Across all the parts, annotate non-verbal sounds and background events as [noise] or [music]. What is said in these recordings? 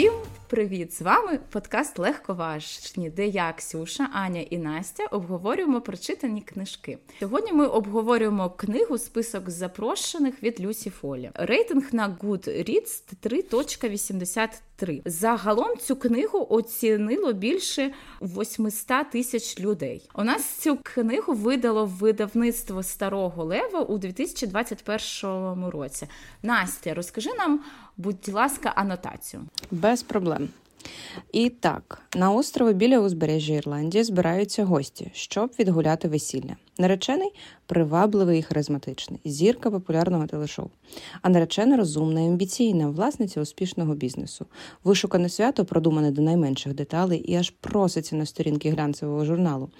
Усім привіт! З вами подкаст Легковажні, де я, Ксюша, Аня і Настя обговорюємо прочитані книжки. Сьогодні ми обговорюємо книгу Список запрошених від Люсі Фолі. Рейтинг на Goodreads 3.83. Загалом цю книгу оцінило більше 800 тисяч людей. У нас цю книгу видало видавництво Старого Лева у 2021 році. Настя, розкажи нам, будь ласка, анотацію. Без проблем. І так, на острові біля узбережжя Ірландії збираються гості, щоб відгуляти весілля. Наречений привабливий і харизматичний, зірка популярного телешоу. А наречена розумна і амбіційна, власниця успішного бізнесу. Вишукане свято, продумане до найменших деталей, і аж проситься на сторінки глянцевого журналу.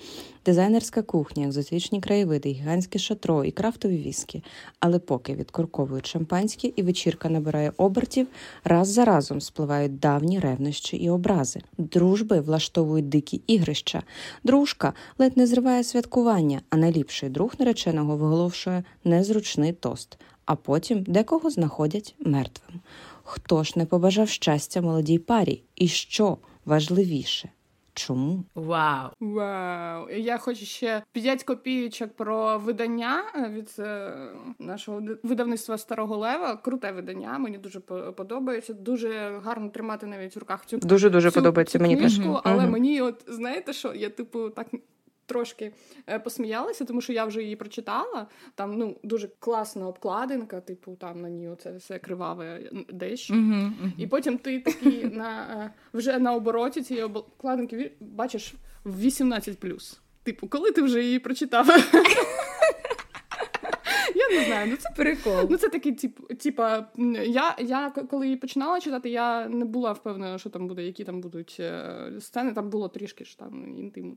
Дизайнерська кухня, екзотичні краєвиди, гігантське шатро і крафтові віскі. Але поки відкорковують шампанське і вечірка набирає обертів, раз за разом спливають давні ревнощі і образи. Дружби влаштовують дикі ігрища. Дружка ледь не зриває святкування, а найліпший друг нареченого виголошує незручний тост, а потім декого знаходять мертвим. Хто ж не побажав щастя молодій парі? І що важливіше? Чому? Вау! Вау! Я хочу ще 5 копійочок про видання від е, нашого видавництва Старого Лева. Круте видання. Мені дуже подобається. Дуже гарно тримати навіть в руках цю дуже дуже цю, подобається цю мені книжку, теж. але мені, от знаєте, що я типу так трошки е, посміялася, тому що я вже її прочитала. Там ну дуже класна обкладинка, типу там на ній оце все криваве дещо. Uh-huh, uh-huh. І потім ти такий на е, вже на обороті цієї обкладинки бачиш 18+. Типу, коли ти вже її прочитав? Не знаю, ну це прикол. Ну це такий, тип, типа, я я коли її починала читати, я не була впевнена, що там буде, які там будуть е, сцени. Там було трішки ж там інтиму.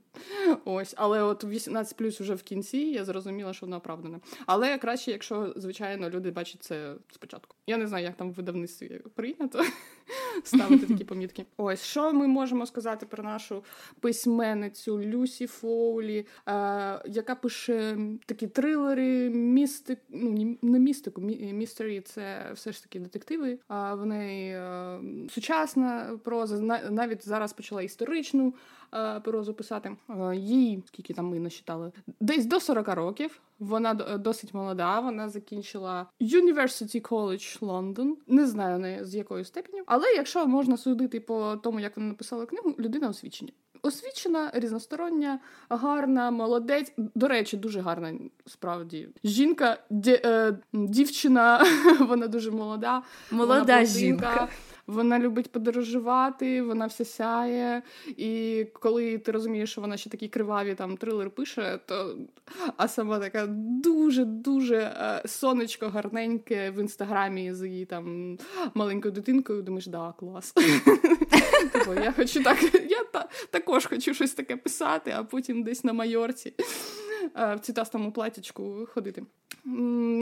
Ось, але от 18 плюс вже в кінці я зрозуміла, що вона оправдана. Але краще, якщо звичайно люди бачать це спочатку. Я не знаю, як там в видавництві прийнято [laughs] ставити такі помітки. Ось що ми можемо сказати про нашу письменницю Люсі Фоулі, е, яка пише такі трилери, містик, ну не містику, містері це все ж таки детективи. А в неї е, сучасна проза, навіть зараз почала історичну е, прозу писати. Е, їй скільки там ми насчитали? Десь до 40 років. Вона досить молода. Вона закінчила University College London. Не знаю не з якою степеню. Але якщо можна судити по тому, як вона написала книгу, людина освічена. Освічена, різностороння, гарна, молодець. До речі, дуже гарна справді жінка, ді, е, дівчина, [laughs] вона дуже молода. Молода вона жінка. Вона любить подорожувати, вона вся сяє. І коли ти розумієш, що вона ще такі криваві там трилер пише, то а сама така дуже-дуже е, сонечко гарненьке в інстаграмі з її там маленькою дитинкою. Думаєш, да, клас. [laughs] Типу, я хочу так, я також хочу щось таке писати, а потім десь на майорці е, в цитастому платячку ходити.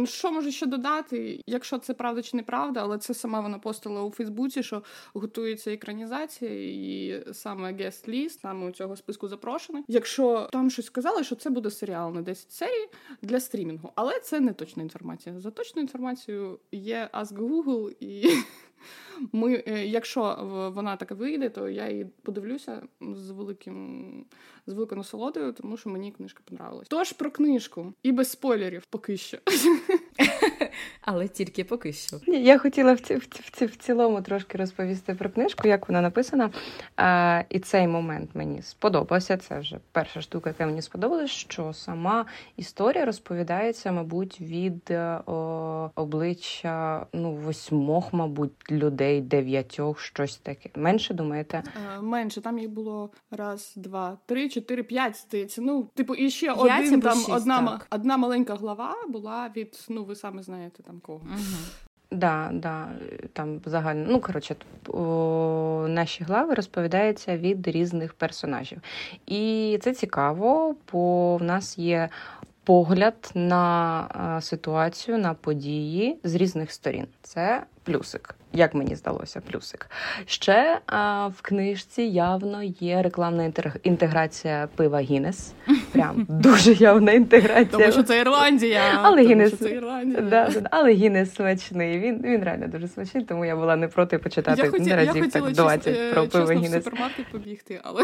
Що можу ще додати? Якщо це правда чи неправда, але це сама вона постала у Фейсбуці, що готується екранізація, і саме гест ліст саме у цього списку запрошений. Якщо там щось сказали, що це буде серіал на 10 серій для стрімінгу, але це не точна інформація. За точну інформацію є Ask Google і. Ми, е, Якщо вона така вийде, то я її подивлюся з великим з великою насолодою, тому що мені книжка понравилась. Тож про книжку і без спойлерів поки що. [laughs] Але тільки поки що. Я хотіла в ці, в, ці, в цілому трошки розповісти про книжку, як вона написана. А, І цей момент мені сподобався. Це вже перша штука, яка мені сподобалась, що сама історія розповідається, мабуть, від е, о, обличчя ну, восьмох, мабуть, людей, дев'ятьох, щось таке. Менше думаєте? А, е, менше там їх було раз, два, три, чотири, п'ять. Здається. Ну, типу, і ще один там одна одна маленька глава була від ну ви саме знаєте там кого. Угу. Да, да, там загально. Ну, коротше, наші глави розповідаються від різних персонажів. І це цікаво, бо в нас є погляд на ситуацію, на події з різних сторін. Це плюсик, як мені здалося, плюсик. Ще а, в книжці явно є рекламна інтеграція пива Гінес. прям [laughs] дуже явна інтеграція. Тому що це Ірландія. Але Гіннес, да, да, але Гіннес смачний. Він він реально дуже смачний, тому я була не проти почитати я хоті, разів я хотіла так 20 чесно, про пиво чесно в супермаркет побігти, але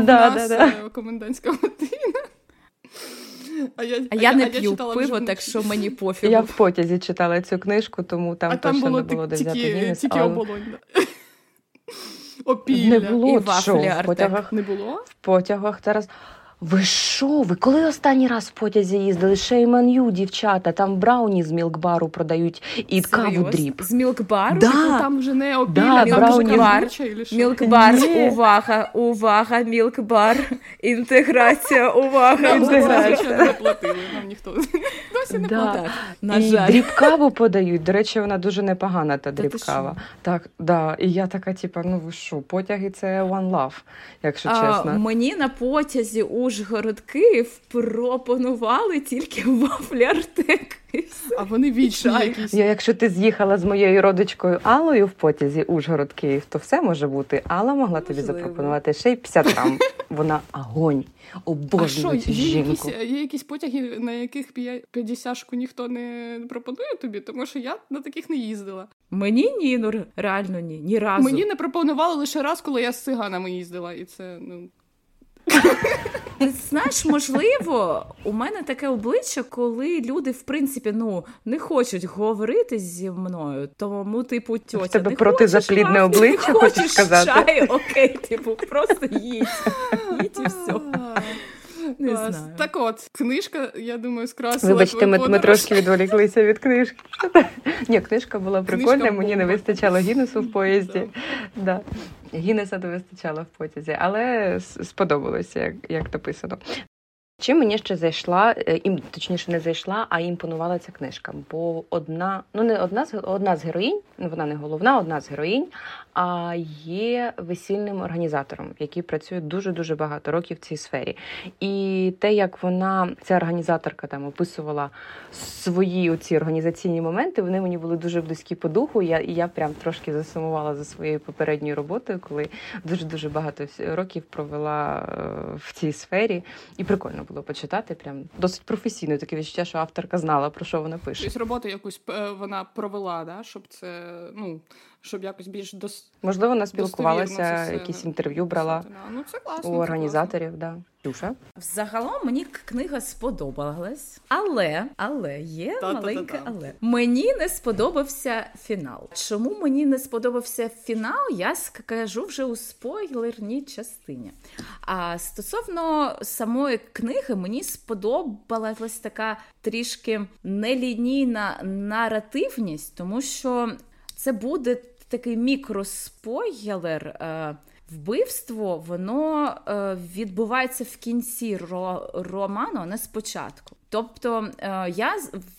Да, у нас е, комендантська година. [laughs] А я, А я не п'ю читала пиво, вже так що мені [laughs] пофіг. Я в потязі читала цю книжку, тому там а там точно було не було де тільки, взяти Гіннес. тільки але оболонь. [laughs] Опілля. Не було І що вафлі в потягах. Не було? В потягах зараз. Ви що? Ви коли останній раз в потязі їздили? Шейман Ю, дівчата, там брауні з мілкбару продають і каву дріб. З мілкбару? Да. Ну, там вже не Да, опілля, там брауні. що? Мілкбар, увага, увага, мілкбар, інтеграція, [laughs] увага. Нам Інтеграція. ще не платили, нам ніхто [laughs] досі не Да. платив. Так, на і жаль. дріб каву подають. До речі, вона дуже непогана, та дріб кава. Так, да. І я така, типа, ну ви що, потяги це one love, якщо А, чесно. мені на потязі Ужгород Київ пропонували тільки вафлі Артек. А вони вічні якісь. Я, якщо ти з'їхала з моєю родичкою Алою в потязі Ужгород Київ, то все може бути. Алла могла тобі запропонувати ще й 50 грам. Вона огонь. А що, цю є якісь, є якісь потяги, на яких п'я- 50-шку ніхто не пропонує тобі? Тому що я на таких не їздила. Мені ні, ну реально ні, ні разу. Мені не пропонували лише раз, коли я з циганами їздила, і це ну. [laughs] Ти знаєш, можливо, у мене таке обличчя, коли люди, в принципі, ну не хочуть говорити зі мною. Тому, типу, тьотя, тебе не протизаплідне хочеш обличчя, не хочеш хочеш сказати? чай, окей, типу, просто їдь. Їдь і все. [laughs] Не Клас. знаю. Так от, книжка, я думаю, скрасила. Вибачте, ми, ми трошки відволіклися від книжки. [laughs] Ні, книжка була Книжка прикольна, мені не вистачало Гіннесу в [laughs] поїзді. Да. Гіннеса не вистачало в потязі, але сподобалося, як, як написано. Чим мені ще зайшла, е, ім, точніше, не зайшла, а імпонувала ця книжка. Бо одна, ну не одна з одна з героїнь, вона не головна, одна з героїнь, а є весільним організатором, який працює дуже дуже багато років в цій сфері. І те, як вона, ця організаторка, там описувала свої оці організаційні моменти, вони мені були дуже близькі по духу. Я, я прям трошки засумувала за своєю попередньою роботою, коли дуже дуже багато років провела е, в цій сфері. І прикольно було почитати. Прям досить професійно таке відчуття, що авторка знала про що вона пише. Тобто роботу якусь е, вона провела, да? щоб це, ну, щоб якось більш дос... Можливо, вона спілкувалася, якісь інтерв'ю брала Ну, це класно. у це організаторів. Да. Дюша. Взагалом мені книга сподобалась, але але є Та-та-та-та. маленьке але мені не сподобався фінал. Чому мені не сподобався фінал? Я скажу вже у спойлерній частині. А стосовно самої книги, мені сподобалась така трішки нелінійна наративність, тому що це буде такий мікроспойлер. Е, Вбивство воно е, відбувається в кінці ро- роману, а не спочатку. Тобто е, я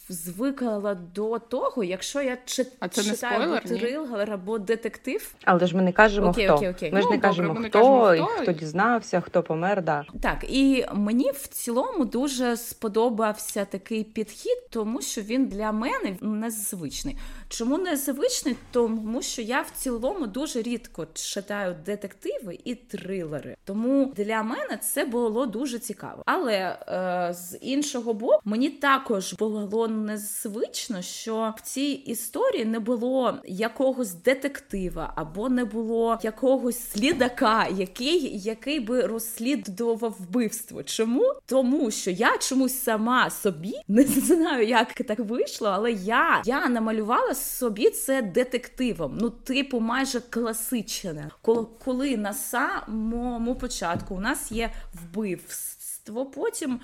звикла до того, якщо я чи- А це не читаю або спойлер, ні? трилер або детектив, Але ж ми не кажемо Окей, хто. окей, окей. Ми ж Ну, не добре, кажемо, ми не хто, кажемо, хто, хто і- дізнався, хто помер. Да. Так, і мені в цілому дуже сподобався такий підхід, тому що він для мене незвичний. Чому незвичний? Тому що я в цілому дуже рідко читаю детективи і трилери. Тому для мене це було дуже цікаво. Але е, з іншого боку, мені також було незвично, що в цій історії не було якогось детектива або не було якогось слідака, який, який би розслідував вбивство. Чому? Тому що я чомусь сама собі [laughs] не знаю, як так вийшло, але я, я намалювала собі це детективом. Ну, типу, майже класичне. Коли, коли на самому початку у нас є вбивство, потім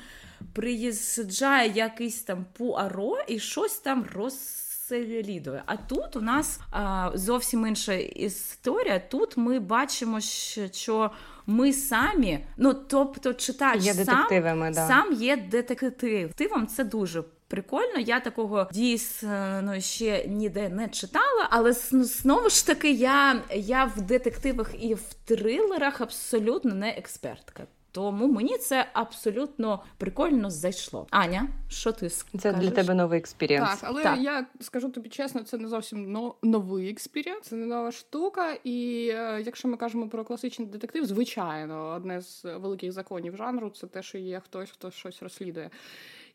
приїжджає якийсь там пуаро і щось там розслідує. А тут у нас а, зовсім інша історія. Тут ми бачимо, що, що ми самі, ну тобто, читач Є сам, да. сам є детективом. Це дуже. Прикольно, я такого дійсно ще ніде не читала, але знову ж таки, я, я в детективах і в трилерах абсолютно не експертка. Тому мені це абсолютно прикольно зайшло. Аня, що ти скажеш? Це для тебе новий experience. Так, але Так. я скажу тобі чесно, це не зовсім новий experience, це не нова штука. І е, якщо ми кажемо про класичний детектив, звичайно, одне з великих законів жанру це те, що є хтось, хто щось розслідує.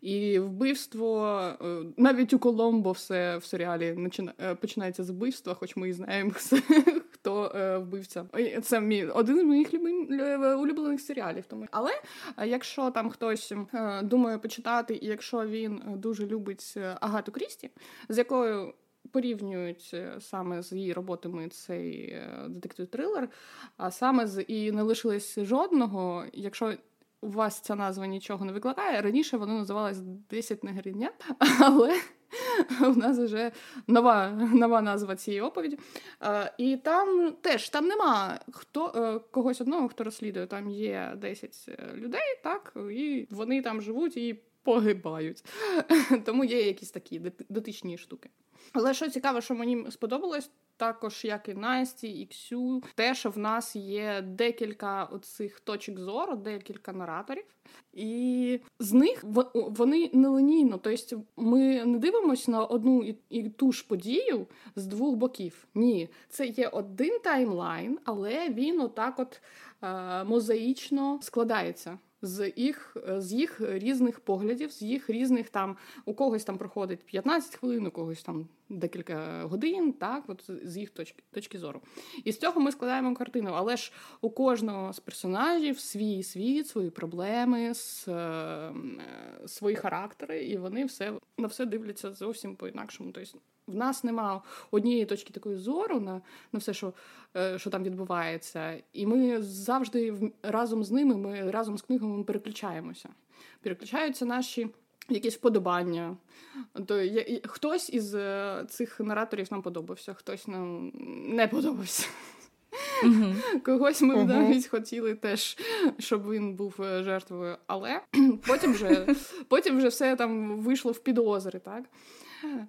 І вбивство е, навіть у Коломбо все в серіалі начина- е, починається з вбивства, хоч ми і знаємо, [laughs] хто е, вбивця. Це мій один з моїх любим- улюблених серіалів. Тому але е, якщо там хтось е, думає почитати, і якщо він е, дуже любить е, Агату Крісті, з якою порівнюють е, саме з її роботами цей е, детектив-трилер, а саме з і не лишилось жодного, якщо. У вас ця назва нічого не викликає. Раніше воно називалось 10 негринят, [laughs] але [laughs] у нас вже нова, нова назва цієї оповіді. Е, І там теж там нема хто е, когось одного, хто розслідує. Там є 10 людей, так, і вони там живуть і погибають. [laughs] Тому є якісь такі дотичні штуки. Але що цікаво, що мені сподобалось, також як і Насті, і Ксю, те, що в нас є декілька оцих точок зору, декілька нараторів, і з них во- вони нелинійно. Тобто ми не дивимося на одну і ту ж подію з двох боків. Ні, це є один таймлайн, але він отак от е, мозаїчно складається. З їх, з їх різних поглядів, з їх різних там у когось там проходить 15 хвилин, у когось там декілька годин, так, от з їх точки, точки зору. І з цього ми складаємо картину. Але ж у кожного з персонажів свій світ, свої проблеми, с, е, свої характери, і вони все на все дивляться зовсім по-інакшому. Тобто в нас нема однієї точки такої зору на, на все, що, е, що там відбувається. І ми завжди в- разом з ними, ми разом з книгами переключаємося. Переключаються наші якісь вподобання. То і- хтось із е, цих нараторів нам подобався, хтось нам не подобався. Мгм. Когось ми Мгм. навіть хотіли теж, щоб він був е, жертвою, але потім вже, [laughs] потім вже все там вийшло в підозри, так?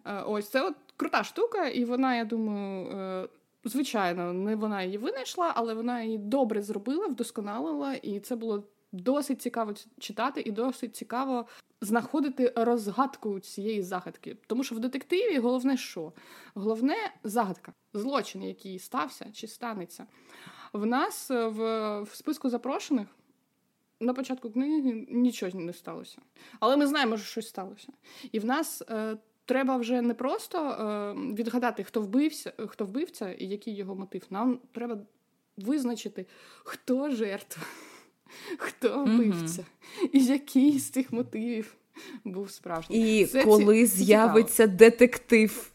Е, Ось це от крута штука, і вона, я думаю, е, звичайно, не вона її винайшла, але вона її добре зробила, вдосконалила, і це було досить цікаво читати, і досить цікаво знаходити розгадку цієї загадки. Тому що в детективі головне що? Головне загадка, злочин, який стався чи станеться. В нас е, в, в списку запрошених на початку книги нічого не сталося. Але ми знаємо, що щось сталося. І в нас е, треба вже не просто е, відгадати, хто вбився, хто вбивця і який його мотив. Нам треба визначити, хто жертва, [laughs] хто вбивця, і який з цих мотивів був справжній. І Це коли з'явиться детектив.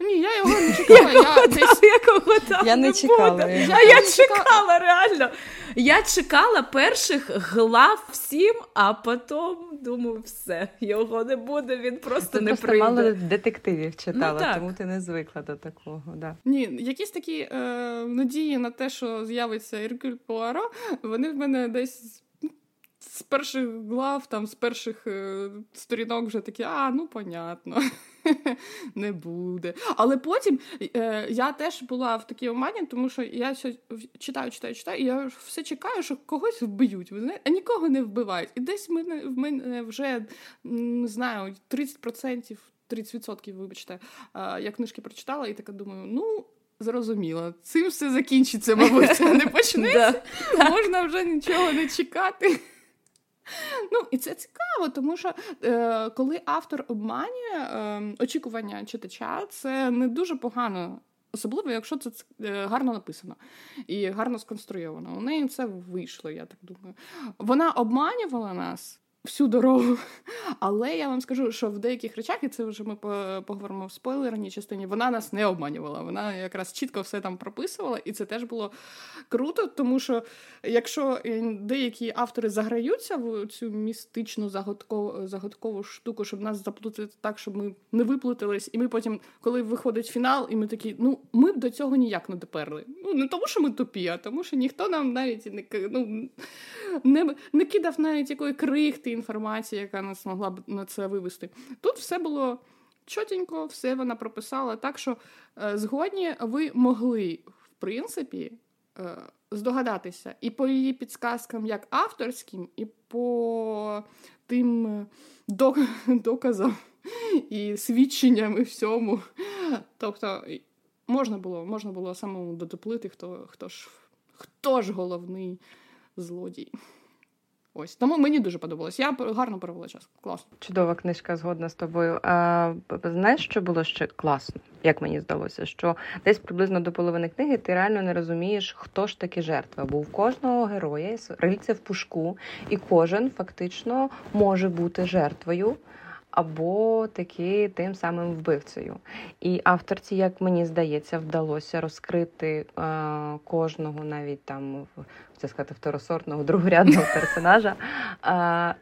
Ні, я його не [laughs] чекала. Я десь Якого там Я не чекала буде. його. А я чекала, реально. Я чекала перших глав всім, а потім думаю, все, його не буде, він просто Ти не просто прийде. мало детективів читала, Ну, тому ти не звикла до такого. Да. Ні, якісь такі е, надії на те, що з'явиться Еркюль Пуаро, вони в мене десь з перших глав, там, з перших е, сторінок вже такі, а, ну, понятно. [laughs] Не буде. Але потім е, я теж була в такій омані, тому що я щось читаю, читаю, читаю, і я все чекаю, що когось вб'ють. Ви знаєте, а нікого не вбивають. І десь мене, в мене вже не знаю, 30%, 30%, вибачте, е, я книжки прочитала і така думаю, ну. Зрозуміло, цим все закінчиться, мабуть, не [laughs] почнеться. Можна вже нічого не чекати. Ну, і це цікаво, тому що е, коли автор обманює е, очікування читача, це не дуже погано. Особливо, якщо це е, гарно написано і гарно сконструйовано. У неї це вийшло, я так думаю. Вона обманювала нас всю дорогу, [laughs] але я вам скажу, що в деяких речах, і це вже ми поговоримо в спойлерній частині, вона нас не обманювала. Вона якраз чітко все там прописувала, і це теж було круто, тому що якщо е, деякі автори заграються в цю містичну загадкову, штуку, щоб нас заплутати так, щоб ми не виплутались, і ми потім, коли виходить фінал, і ми такі, ну ми б до цього ніяк не доперли. Ну не тому, що ми тупі, а тому, що ніхто нам навіть не ну, не, не кидав навіть якої крихти інформації, яка нас могла б на це вивести. Тут все було. Чотенько, все вона прописала. Так що е, згодні ви могли, в принципі, е, здогадатися і по її підсказкам, як авторським, і по тим [laughs] доказам і свідченням і всьому. Тобто можна було можна було самому дотоплити, хто хто ж хто ж головний злодій. Ось тому мені дуже подобалось. Я гарно провела час. Класно. Чудова книжка згодна з тобою. А, Знаєш, що було ще класно, як мені здалося, що десь приблизно до половини книги ти реально не розумієш, хто ж таки жертва. Бо в кожного героя рильце в пушку, і кожен фактично може бути жертвою або таки тим самим вбивцею. І авторці, як мені здається, вдалося розкрити е, кожного, навіть там це сказати, второсортного другорядного [laughs] персонажа. Е,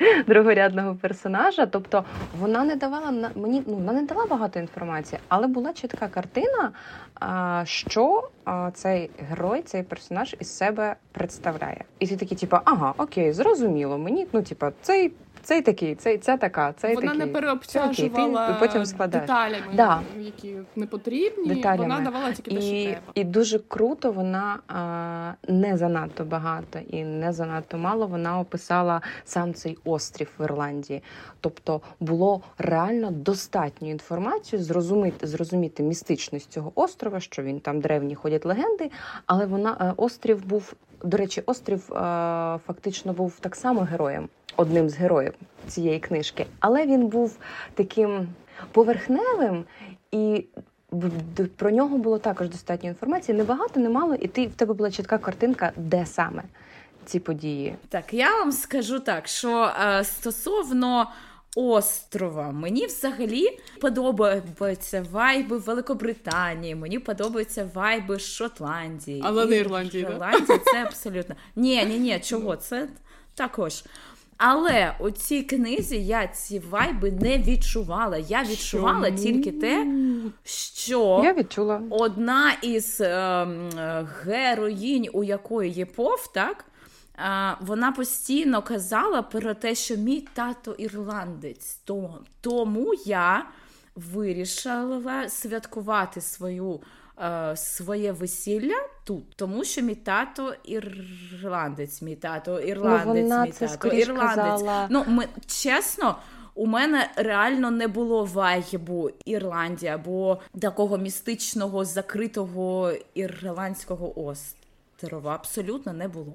[laughs] другорядного персонажа. Тобто вона не давала мені, ну вона не дала багато інформації, але була чітка картина, е, що е, цей герой, цей персонаж із себе представляє. І ти такий, типу, ага, окей, зрозуміло, мені ну, типу, цей цей такий, цей ця така, цей вона такий. не переобтяжувала потім деталями, да. які не потрібні. Деталями. Вона давала тільки те, що треба. І дуже круто вона а, не занадто багато і не занадто мало. Вона описала сам цей острів в Ірландії. Тобто було реально достатньо інформації зрозуміти зрозуміти містичність цього острова, що він там древні ходять легенди, але вона е, острів був. До речі, острів е, фактично був так само героєм одним з героїв цієї книжки, але він був таким поверхневим і. Про нього було також достатньо інформації. Небагато, немало, і ти в тебе була чітка картинка, де саме ці події. Так, я вам скажу так, що е, стосовно острова, мені взагалі подобаються вайби Великобританії, мені подобаються вайби Шотландії. Але не Ірландії. Ірландія це абсолютно. Ні, ні, ні, чого? Це також. Але у цій книзі я ці вайби не відчувала. Я відчувала Чому? тільки те, що я відчула одна із е, героїнь, у якої є пов, так. Вона постійно казала про те, що мій тато ірландець. Тому я вирішила святкувати свою е, своє весілля тут, тому що мій тато ірландець, мій тато ірландець, ну, мій тато ірландець. Казала... Ну, ми чесно. У мене реально не було вайбу Ірландія або такого містичного закритого ірландського острова. Абсолютно не було.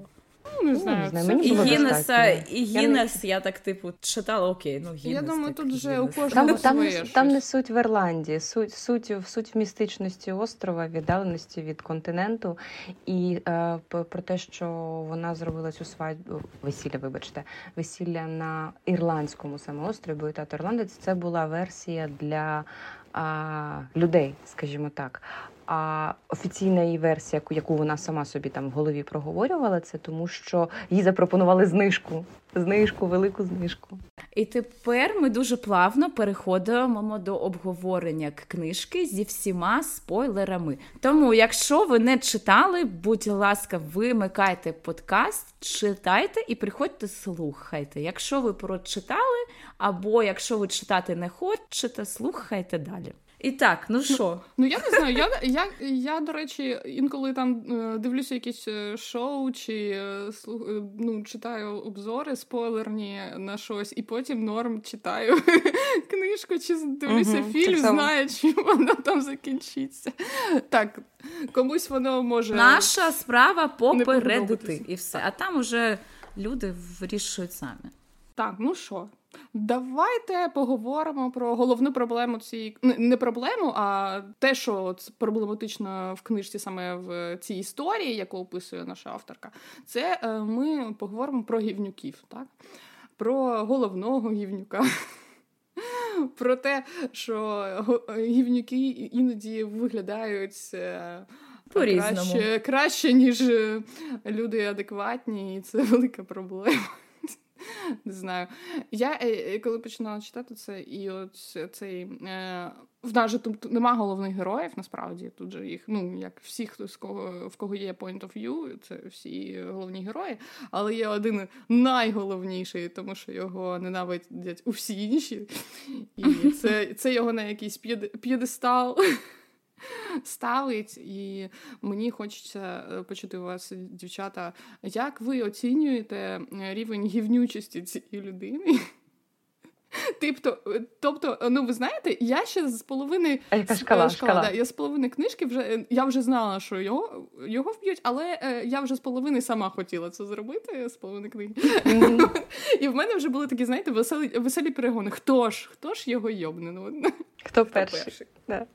Ну, не знаю. Ну, не знаю. і Гіннеса, і Гіннес, я, я так типу читала, окей, ну Гіннес. Я думаю, так, тут вже у кожного там, там, не, там не суть в Ірландії, суть суть, суть в містичності острова, віддаленості від континенту, і е, про те, що вона зробила цю свадьбу, весілля, вибачте, весілля на ірландському саме острові, бо тато ірландець, це була версія для а, людей, скажімо так. А офіційна її версія, яку вона сама собі там в голові проговорювала, це тому, що їй запропонували знижку, знижку, велику знижку. І тепер ми дуже плавно переходимо до обговорення книжки зі всіма спойлерами. Тому, якщо ви не читали, будь ласка, вимикайте подкаст, читайте і приходьте слухайте. Якщо ви прочитали, або якщо ви читати не хочете, слухайте далі. І так, ну що? Ну я не знаю. Я, я, я, до речі, інколи там е, дивлюся якісь е, шоу чи е, ну, читаю обзори спойлерні на щось, і потім норм читаю [laughs] книжку чи дивлюся угу, фільм, знаю, чим воно там закінчиться. Так, комусь воно може. Наша справа попередити і все. А там уже люди вирішують самі. Так, ну що? Давайте поговоримо про головну проблему цієї не проблему, а те, що проблематично в книжці саме в цій історії, яку описує наша авторка. Це е, ми поговоримо про гівнюків, так? Про головного гівнюка. [laughs] Про те, що гівнюки іноді виглядають е, краще, краще, ніж люди адекватні, і це [laughs] велика проблема. [laughs] Не знаю. Я е, е, коли починала читати це, і от цей е, в нас же тут нема головних героїв, насправді. Тут же їх, ну як всі, хто з кого в кого є point of view, це всі головні герої. Але є один найголовніший, тому що його ненавидять усі інші. І [laughs] це це його на якийсь п'єдестал. [laughs] ставить, і мені хочеться е, почути у вас, дівчата, як ви оцінюєте рівень гівнючості цієї людини? [laughs] Тобто, тобто, ну ви знаєте, я ще з половини шкала, шкала, шкала. Да, я з половини книжки вже я вже знала, що його його вб'ють, але е, я вже з половини сама хотіла це зробити з половини книги. Mm-hmm. [laughs] І в мене вже були такі, знаєте, веселі веселі перегони. Хто ж? Хто ж його йобне? Ну, Хто перший? перший? Да.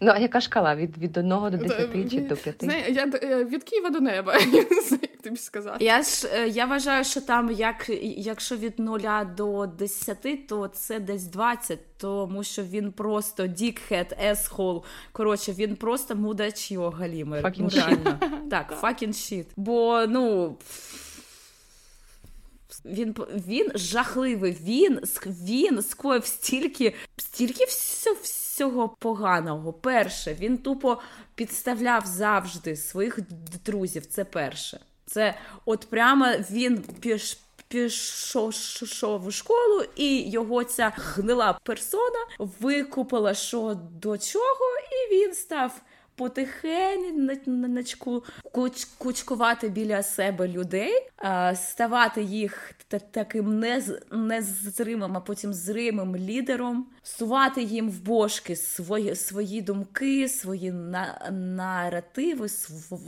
Ну, а яка шкала? Від від 1 до 10 чи до 5? Знає, я е, від Києва до неба, [laughs] як тобі сказати. Я ж е, я вважаю, що там, як якщо від 0 до 10, то це десь 20, тому що він просто дікхед, есхол. Коротше, він просто мудач його галімер. Fucking ну. [laughs] Так, fucking shit. Бо, ну. Він він жахливий. Він він скоїв стільки стільки всього всього поганого. Перше, він тупо підставляв завжди своїх друзів. Це перше. Це от прямо він піш. Пішов у школу, і його ця гнила персона викупила, що до чого, і він став потихеньку кучкувати біля себе людей, ставати їх таким незримим, а потім зримим лідером, сувати їм в бошки свої свої думки, свої на, наративи,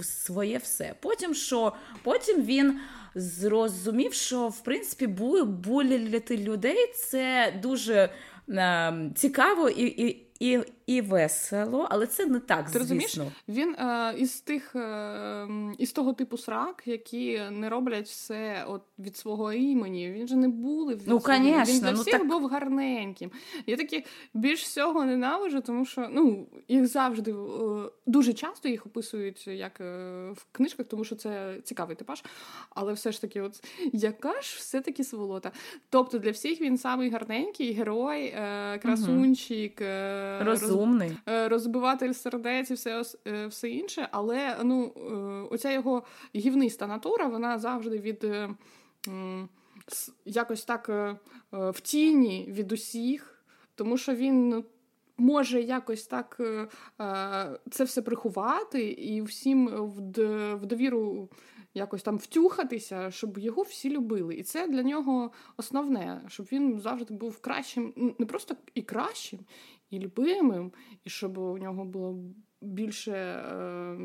своє все. Потім що? Потім він. Зрозумів, що в принципі буліти людей це дуже е, цікаво і, і, і весело, але це не так. Ти звісно. розумієш? Він е, із тих е, із того типу срак, які не роблять все от від свого імені. Він же не були ну, конечно, Він для ну, всіх так... був гарненьким. Я такі більш всього ненавижу, тому що ну їх завжди е, дуже часто їх описують як е, в книжках, тому що це цікавий типаж. Але все ж таки, от яка ж все таки сволота. Тобто для всіх він самий гарненький герой, е, красунчик. Розум розумний. Е, розбиватель сердець і все е, все інше, але ну, е, оця його гівниста натура, вона завжди від якось так в тіні від усіх, тому що він. Ну, може якось так це все приховати і всім в довіру якось там втюхатися, щоб його всі любили. І це для нього основне, щоб він завжди був кращим, не просто і кращим, і любимим, і щоб у нього було більше е,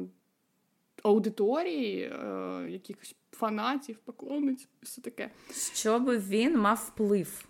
аудиторії, е, якихось фанатів, поклонниць, все таке. Щоб він мав вплив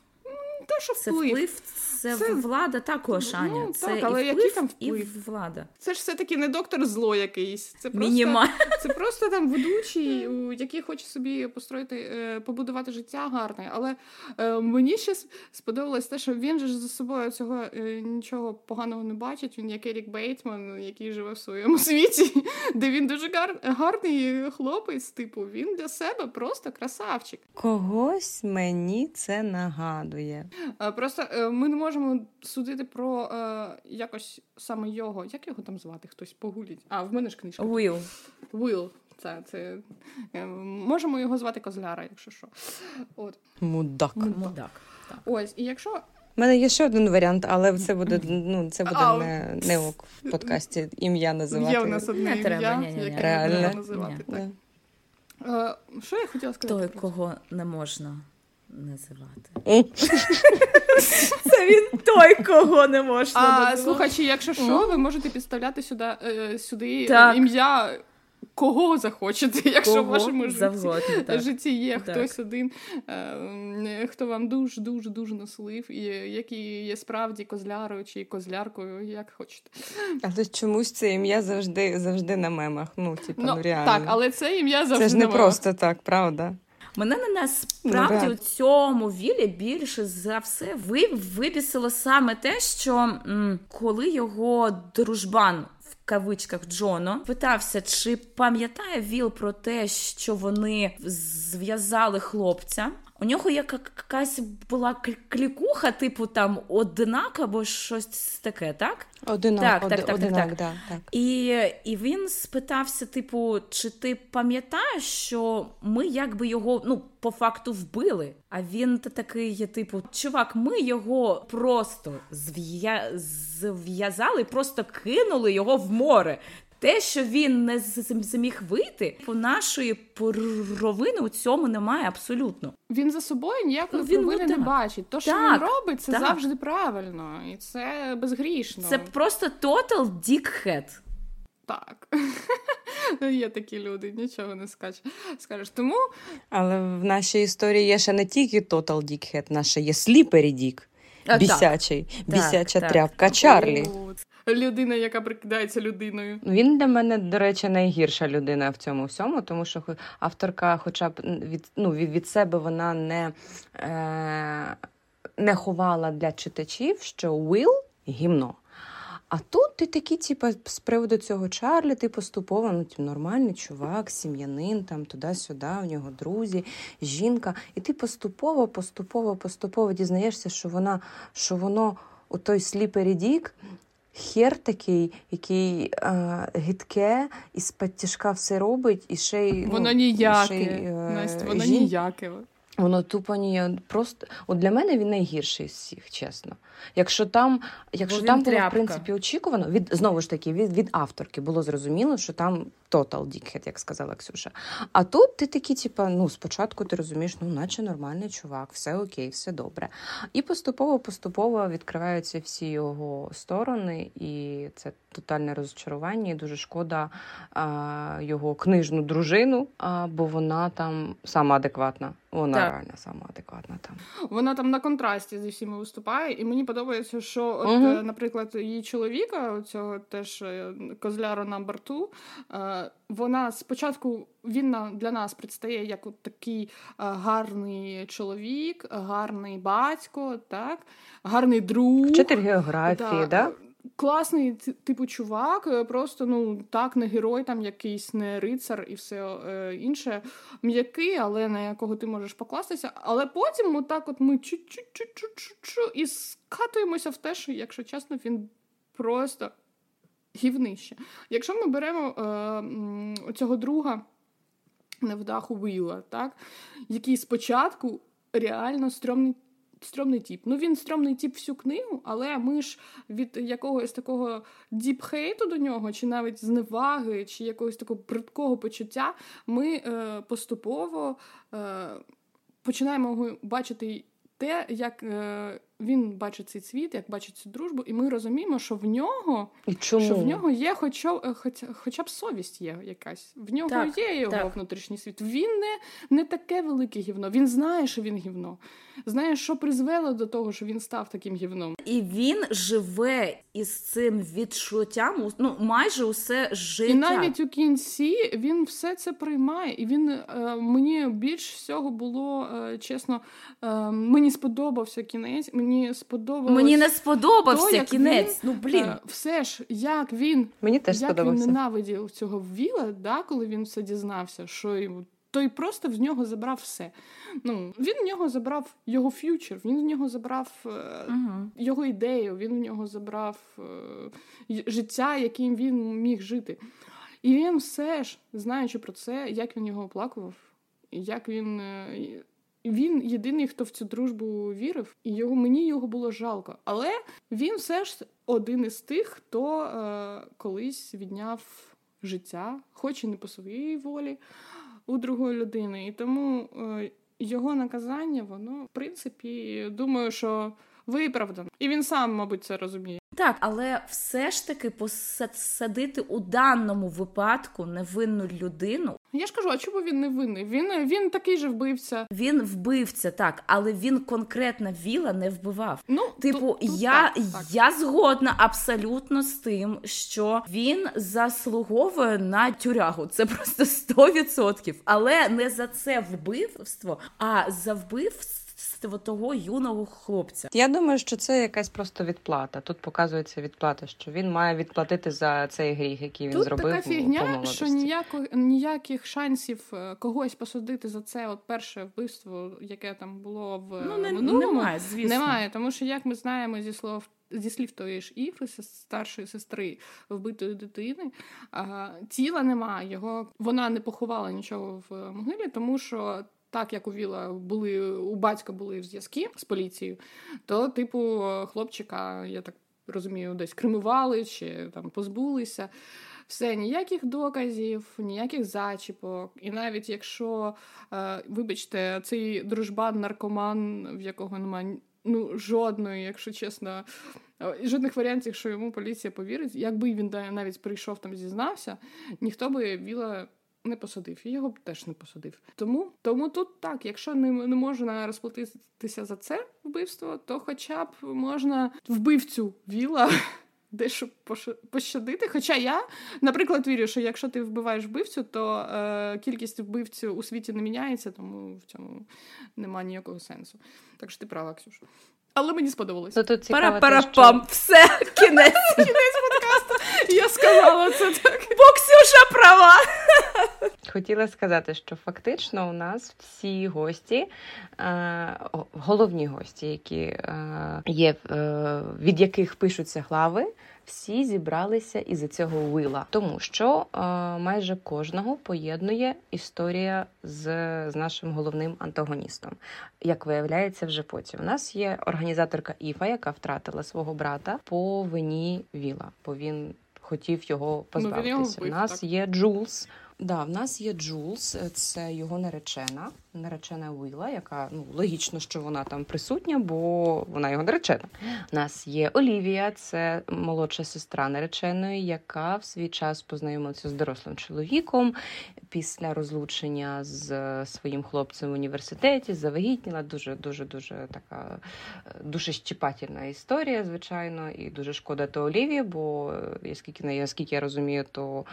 те, що вплив. Це вплив, це, це... влада також, ну, Аня. Ну, це так, але і вплив, який там вплив? і влада. Це ж все-таки не доктор зло якийсь. Це просто, [laughs] це просто там ведучий, який хоче собі построїти, е, побудувати життя гарне. Але е, мені ще сподобалось те, що він же за собою цього е, нічого поганого не бачить. Він як Ерік Бейтман, який живе в своєму [laughs] світі, де він дуже гар... гарний хлопець. Типу, він для себе просто красавчик. Когось мені це нагадує. Е, просто е, ми не можемо судити про е, якось саме його. Як його там звати? Хтось погулять. А в мене ж книжка. Уіл. Уіл. Це, це можемо його звати Козляра, якщо що. От. Мудак. Мудак. Так. Ось, і якщо. У мене є ще один варіант, але це буде ну, це буде а, не, не ок в подкасті ім'я називати. Є у нас одне ім'я, треба, ні, ні, яке Реально. називати. Так. Що я хотіла сказати? Той, кого не можна називати. Це він той, кого не можна. А. Слухачі, якщо що, ви можете підставляти сюди е, сюди ім'я. Кого захочете, [laughs] якщо Кого в вашому завгодно, житті, житті є так. хтось один, е, хто вам дуже дуже дуже наслив, і який є справді козлярою чи козляркою, як хочете. Але чомусь це ім'я завжди завжди на мемах. Ну, типу, ну, ну реально. Так, але це ім'я завжди. Це ж не просто так, правда. Мене на насправді у цьому вілі більше за все вибісило саме те, що м, коли його дружбан. В кавичках Джоно питався, чи пам'ятає Віл про те, що вони зв'язали хлопця, У нього якась була клікуха, типу там одинак або щось таке, так? Одинак, так, од, так, так, одинак, так, так. так. І і він спитався: типу, чи ти пам'ятаєш, що ми якби його ну, по факту вбили? А він такий є, типу, чувак, ми його просто зв'я... зв'язали, просто кинули його в море. Те, що він не зміг вийти, по нашої провини у цьому немає абсолютно. Він за собою ніякої ну, він провини не бачить. То, що так, він робить, це так. завжди правильно, і це безгрішно. Це просто total dickhead. Так. [laughs] Є такі люди, нічого не скажеш. скажеш. Тому... Але в нашій історії є ще не тільки Total Dickhead, наша є Slippery Dick. Бісячий, бісяча так, тряпка так. Чарлі людина, яка прикидається людиною. Він для мене, до речі, найгірша людина в цьому всьому, тому що авторка, хоча б від ну, від, себе вона не, е, не ховала для читачів, що Уилл гімно. А тут ти такий, типу, з приводу цього Чарлі, ти поступово ну, нормальний чувак, сім'янин, там туди-сюди, у нього друзі, жінка. І ти поступово, поступово, поступово дізнаєшся, що вона, що воно у той сліпері дік хер такий, який е, гидке, і з підтяжка все робить, і ще й. Ну, воно ніяке. Ще й, е, Настя, воно жін... ніяке. Воно тупо ні. Просто от для мене він найгірший з всіх, чесно. Якщо там якщо там було, в принципі, очікувано, від знову ж таки, від від авторки було зрозуміло, що там total dickhead, як сказала Ксюша. А тут ти такий, типу, ну, спочатку ти розумієш, ну, наче нормальний чувак, все окей, все добре. І поступово-поступово відкриваються всі його сторони, і це тотальне розчарування. і Дуже шкода а, його книжну дружину, а, бо вона там сама адекватна. Вона так. реально сама адекватна там. Вона там на контрасті зі всіма виступає, і мені подобається, що, от, угу. наприклад, її чоловіка, цього теж е, козляра на борту, вона спочатку він для нас предстає як от такий гарний чоловік, гарний батько, так, гарний друг. Вчитель географії, да? Класний типу чувак, е, просто ну так, не герой, там якийсь не рицар і все е, інше. М'який, але на якого ти можеш покластися. Але потім отак от ми чу-чу-чу-чу-чу і скатуємося в те, що, якщо чесно, він просто гівнище. Якщо ми беремо е, цього друга невдаху Віла, так, який спочатку реально стрьомний стрьомний тіп. Ну він стрьомний тіп всю книгу, але ми ж від якогось такого діп-хейту до нього, чи навіть зневаги, чи якогось такого бридкого почуття, ми е, поступово е, починаємо бачити те, як е, він бачить цей світ, як бачить цю дружбу, і ми розуміємо, що в нього і чому? що в нього є, хоча, е, хоча, хоча б совість є якась. В нього так, є його так. внутрішній світ. Він не не таке велике гівно. Він знає, що він гівно. Знає, що призвело до того, що він став таким гівном. І він живе із цим відчуттям ну майже усе життя. І навіть у кінці він все це приймає. І він е, мені більш всього було е, чесно, е, мені сподобався кінець мені сподобалось. Мені не сподобався то, кінець. Він, ну блін, е, все ж як він мені теж як сподобався. він ненавидів цього Віла, да, коли він все дізнався, що йому. Той просто в нього забрав все. Ну, Він в нього забрав його ф'ючер, він в нього забрав uh-huh. його ідею, він в нього забрав е, життя, яким він міг жити. І він все ж, знаючи про це, як він його оплакував, як він. Е, він єдиний, хто в цю дружбу вірив, і його мені його було жалко. Але він все ж один із тих, хто е, колись відняв життя, хоч і не по своїй волі у другої людини. І тому е, його наказання, воно в принципі, думаю, що виправдано. І він сам, мабуть, це розуміє. Так, але все ж таки посадити у даному випадку невинну людину. Я ж кажу, а чому він не винний? Він він такий же вбивця. Він вбивця, так, але він конкретно Віла не вбивав. Ну, типу, тут, тут я так, так. я згодна абсолютно з тим, що він заслуговує на тюрягу. Це просто 100%. Але не за це вбивство, а за вбивство того юного хлопця. Я думаю, що це якась просто відплата. Тут показується відплата, що він має відплатити за цей гріх, який він Тут зробив. така фігня, що ніяко, ніяких шансів е, когось посадити за це от перше вбивство, яке там було в Ну, не, минулому, немає, звісно. Немає, тому що як ми знаємо зі слов. Зі слів тої ж Іфи, старшої сестри вбитої дитини, тіла немає. Його вона не поховала нічого в могилі, тому що так як у Віла були у батька були зв'язки з поліцією, то типу хлопчика, я так розумію, десь кремували чи там позбулися. Все, ніяких доказів, ніяких зачіпок. І навіть якщо, е, вибачте, цей дружбан, наркоман, в якого немає ну, жодної, якщо чесно, е, жодних варіантів, що йому поліція повірить, якби він навіть прийшов там зізнався, ніхто би Віла не посадив, і його б теж не посадив. Тому, тому тут так, якщо не, не можна розплатитися за це вбивство, то хоча б можна вбивцю Віла [laughs] дещо пощадити. Хоча я, наприклад, вірю, що якщо ти вбиваєш вбивцю, то е, кількість вбивців у світі не міняється, тому в цьому немає ніякого сенсу. Так що ти права, Ксюш. Але мені. Ну, те, Пара-пара-пам, все, [laughs] кінець. [laughs] Я сказала це так. Бо Ксюша права. Хотіла сказати, що фактично у нас всі гості, е, головні гості, які е, є, е, від яких пишуться глави, всі зібралися із цього вила, тому що е, майже кожного поєднує історія з, з нашим головним антагоністом. Як виявляється, вже потім у нас є організаторка Іфа, яка втратила свого брата по вині Віла, бо він хотів його Ну, позбавитися. вбив, у нас так. є Джулс. Да, в нас є Джулс, це його наречена, наречена Уіла, яка ну логічно, що вона там присутня, бо вона його наречена. У нас є Олівія, це молодша сестра нареченої, яка в свій час познайомилася з дорослим чоловіком після розлучення з е, своїм хлопцем в університеті, завагітніла. Дуже дуже дуже така е, дуже щепательна історія, звичайно, і дуже шкода то Олівії, бо е, оскільки наскільки я розумію, то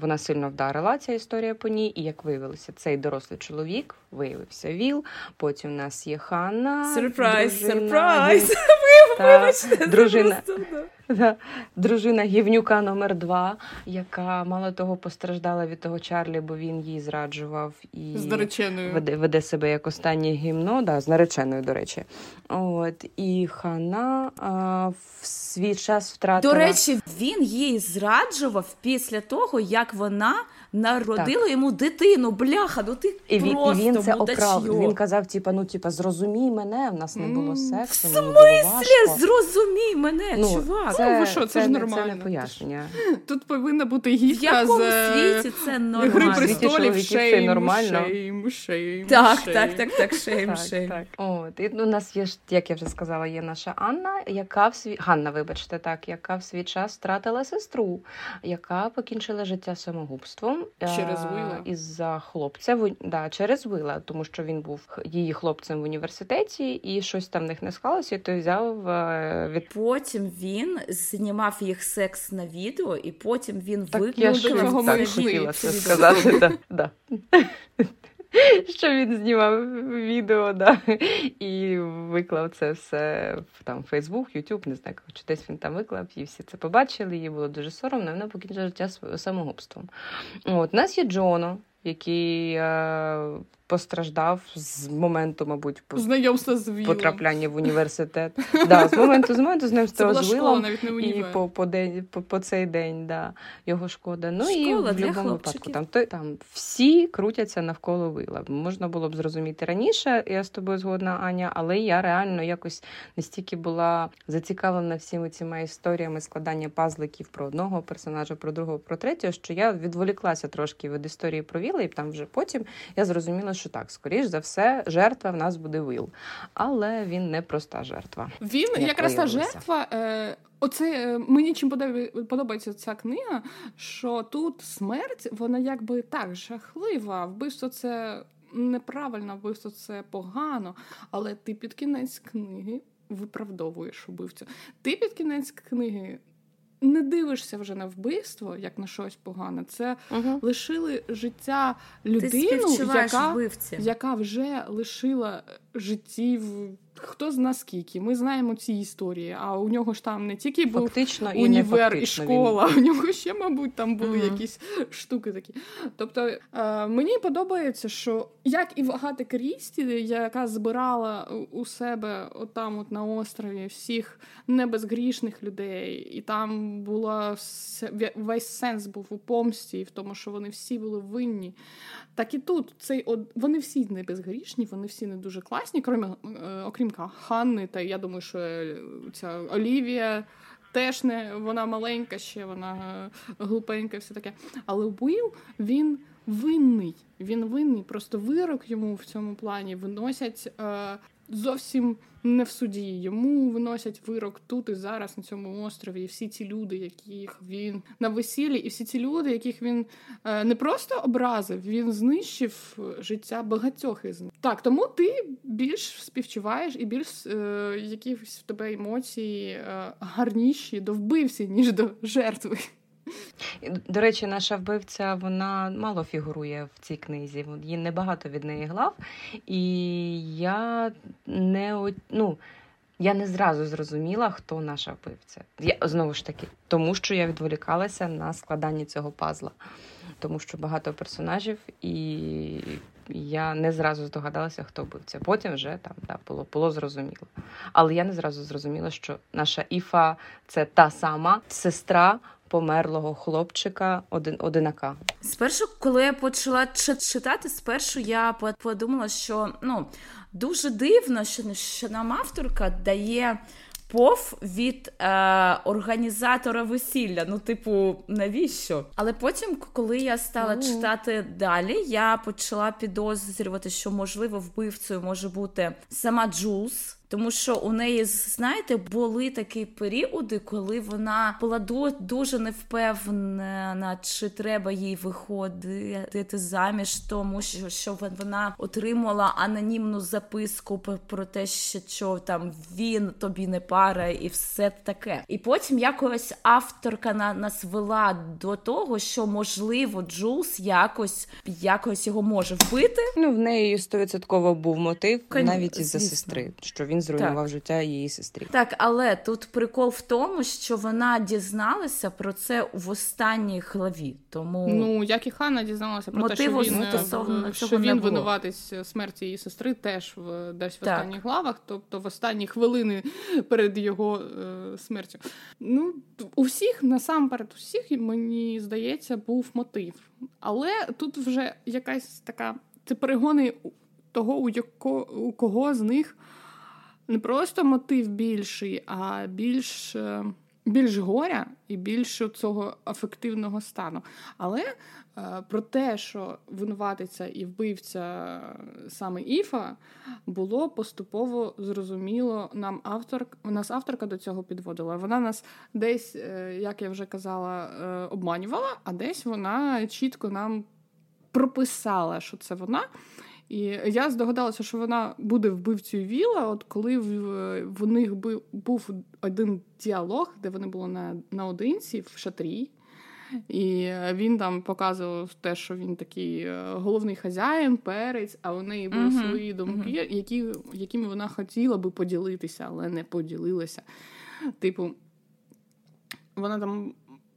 вона сильно вдарила ця історія по ній. І як виявилося, цей дорослий чоловік виявився Віл. Потім у нас є Ханна. Сюрприз, сюрприз. [laughs] Вибачте, дружина, да. Дружина Гівнюка номер 2 яка мало того постраждала від того Чарлі, бо він їй зраджував і З нареченою. веде, веде себе як останнє гімно, да, з нареченою, до речі. От і Хана а, в свій час втратила. До речі, він їй зраджував після того, як вона народила йому дитину. Бляха, ну ти і він, просто і він це мудачьо. оправ. Він казав: типа, ну типа, зрозумій мене, в нас не було сексу, в важко. Зрозумій мене, Ну, чувак. Ну, ви що, це це, ж нормально. Це не пояснення. Тут повинна бути В гідка якому з е, світі це Гри нормально? світі престолів, шейм, нормально. шейм, шейм, Так, шейм. так, так, так, шейм, Так, шейм. так. От, і ну, у нас є ж, як я вже сказала, є наша Анна, яка в свій Ганна, вибачте, так, яка в свій час втратила сестру, яка покінчила життя самогубством Через е, Вила. із-за хлопця да, через Вила, тому що він був її хлопцем в університеті, і щось там в них не склалося, і той взяв е, від Потім він знімав їх секс на відео, і потім він Так, виклав я ж чого так хотіла це сказати. Да. [laughs] Що він знімав відео, да, і виклав це все в там Фейсбук, Ютуб, не знаю, чи десь він там виклав, і всі це побачили. Їй було дуже соромно. Вона покінчила життя самогубством. От у нас є Джоно, який е, постраждав з моменту, мабуть, по- Знайомство з Вілом. потрапляння в університет. Да, з моменту з моменту з ним Це з школа, Вилом. І по, по, день, по, по цей день, да, його шкода. Ну і в будь-якому випадку там, то, там всі крутяться навколо вила. Можна було б зрозуміти раніше, я з тобою згодна, Аня, але я реально якось настільки була зацікавлена всіми цими історіями складання пазликів про одного персонажа, про другого, про третього, що я відволіклася трошки від історії про Віла, і там вже потім я зрозуміла, що так, скоріш за все, жертва в нас буде Вил. Але він не проста жертва. Він як якраз та жертва. Е, оце е, мені чим подобає- подобається ця книга, що тут смерть, вона якби так жахлива. Вбивство це неправильно, вбивство це погано, але ти під кінець книги виправдовуєш убивцю. Ти під кінець книги. Не дивишся вже на вбивство, як на щось погане. Це Угу. лишили життя людину, яка яка вже лишила життів. Хто з наскільки? Ми знаємо ці історії, а у нього ж там не тільки був фактично і універ і школа, він... у нього ще, мабуть, там були mm-hmm. якісь штуки такі. Тобто е, мені подобається, що як і Агати Крісті, яка збирала у себе отам от на острові всіх небезгрішних людей, і там була весь сенс був у помсті, і в тому, що вони всі були винні. Так і тут цей вони всі не безгрішні, вони всі не дуже класні, крім, е, окрім Ханни, та я думаю, що е, ця Олівія. Теж не вона маленька, ще вона глупенька, і все таке. Але Уилл, він винний. Він винний. Просто вирок йому в цьому плані виносять е, зовсім не в суді. Йому виносять вирок тут і зараз на цьому острові. І всі ці люди, яких він на весіллі, і всі ці люди, яких він е, не просто образив, він знищив життя багатьох із них. Так, тому ти більш співчуваєш і більш е, якісь в тебе емоції е, гарніші до вбивці, ніж до жертви. До речі, наша вбивця вона мало фігурує в цій книзі. Їй небагато від неї глав. І я не ну, я не зразу зрозуміла, хто наша вбивця. Я знову ж таки, тому що я відволікалася на складанні цього пазла, тому що багато персонажів, і я не зразу здогадалася, хто вбивця. Потім вже там да, було було зрозуміло. Але я не зразу зрозуміла, що наша Іфа це та сама сестра померлого хлопчика один одинака. Спершу, коли я почала читати, спершу я подумала, що ну дуже дивно, що що нам авторка дає. Пов від е, організатора весілля. Ну, типу, навіщо? Але потім, коли я стала mm. читати далі, я почала підозрювати, що можливо вбивцею може бути сама Джулс. Тому що у неї, знаєте, були такі періоди, коли вона була дуже невпевнена, чи треба їй виходити заміж, тому що вона отримала анонімну записку про те, що там він тобі не пара, і все таке. І потім якось авторка на нас вела до того, що можливо Джулс якось якось його може вбити. Ну в неї стовідсотково був мотив, навіть із за сестри, що він зруйнував так. життя її сестрі. Так, але тут прикол в тому, що вона дізналася про це в останній главі. Тому ну як і Ханна дізналася про те, що він, е, що він винуватись смерті її сестри, теж в десь в так. останніх главах, тобто в останні хвилини перед його е, смертю. Ну у всіх насамперед, усіх мені здається, був мотив. Але тут вже якась така це перегони того, у яко, у кого з них не просто мотив більший, а більш е, більш горя і більш цього афективного стану. Але е, про те, що винуватиця і вбивця саме Іфа, було поступово зрозуміло. Нам автор нас авторка до цього підводила. Вона нас десь, е, як я вже казала, обманювала, а десь вона чітко нам прописала, що це вона. І я здогадалася, що вона буде вбивцею Віла, от коли в, в них був один діалог, де вони були на, наодинці в шатрі. І він там показував те, що він такий е, головний хазяїн, перець, а у неї були uh-huh. свої думки, uh-huh. які, якими вона хотіла би поділитися, але не поділилася. Типу, вона там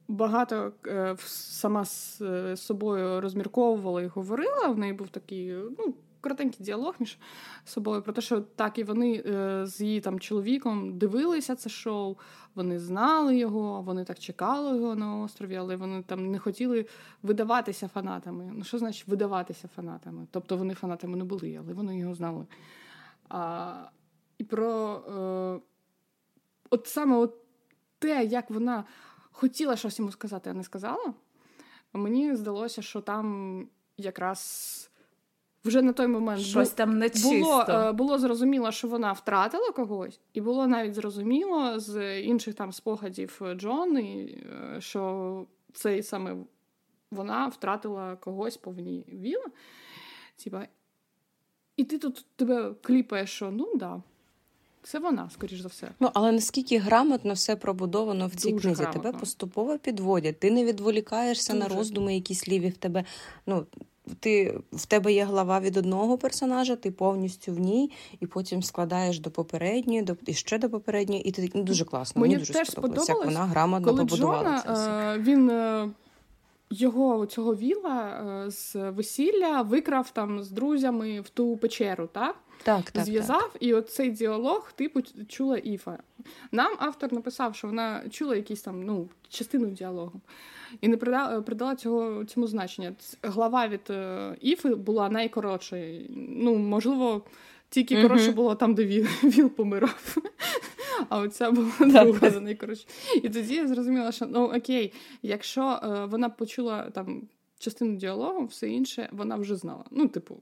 багато е, сама з е, собою розмірковувала і говорила. В неї був такий ну, коротенький діалог між собою про те, що так і вони е, з її там чоловіком дивилися це шоу, вони знали його, вони так чекали його на острові, але вони там не хотіли видаватися фанатами. Ну, що значить видаватися фанатами? Тобто вони фанатами не були, але вони його знали. А, І про е, от саме от те, як вона хотіла щось йому сказати, а не сказала. Мені здалося, що там якраз вже на той момент щось там не було, е, було зрозуміло, що вона втратила когось, і було навіть зрозуміло з інших там спогадів Джон, е, що це саме вона втратила когось повні віла. Типа, і ти тут тебе кліпаєш, що ну да. Це вона, скоріш за все. Ну але наскільки грамотно все пробудовано в цій Дуже книзі, грамотно. тебе поступово підводять. Ти не відволікаєшся Дуже. на роздуми, які сліві в тебе. Ну ти в тебе є глава від одного персонажа, ти повністю в ній, і потім складаєш до попередньої, до і ще до попередньої, і ти ну, дуже класно. Мені, Мені дуже теж сподобалось, як вона грамотно коли побудувала Джона, це все. він е, його цього віла е, з весілля викрав там з друзями в ту печеру, так? Так, так, зв'язав, і оцей діалог типу чула Іфа. Нам автор написав, що вона чула якісь там ну, частину діалогу. І не придала, придала цього цьому значення. Глава від е, Іфи була найкоротшою. Ну, можливо, тільки Мгм. коротше було там, де Віл, Віл помирав. [laughs] А оця була Так. друга за найкоротше. І тоді я зрозуміла, що ну окей, якщо е, вона почула там частину діалогу, все інше вона вже знала. Ну, типу,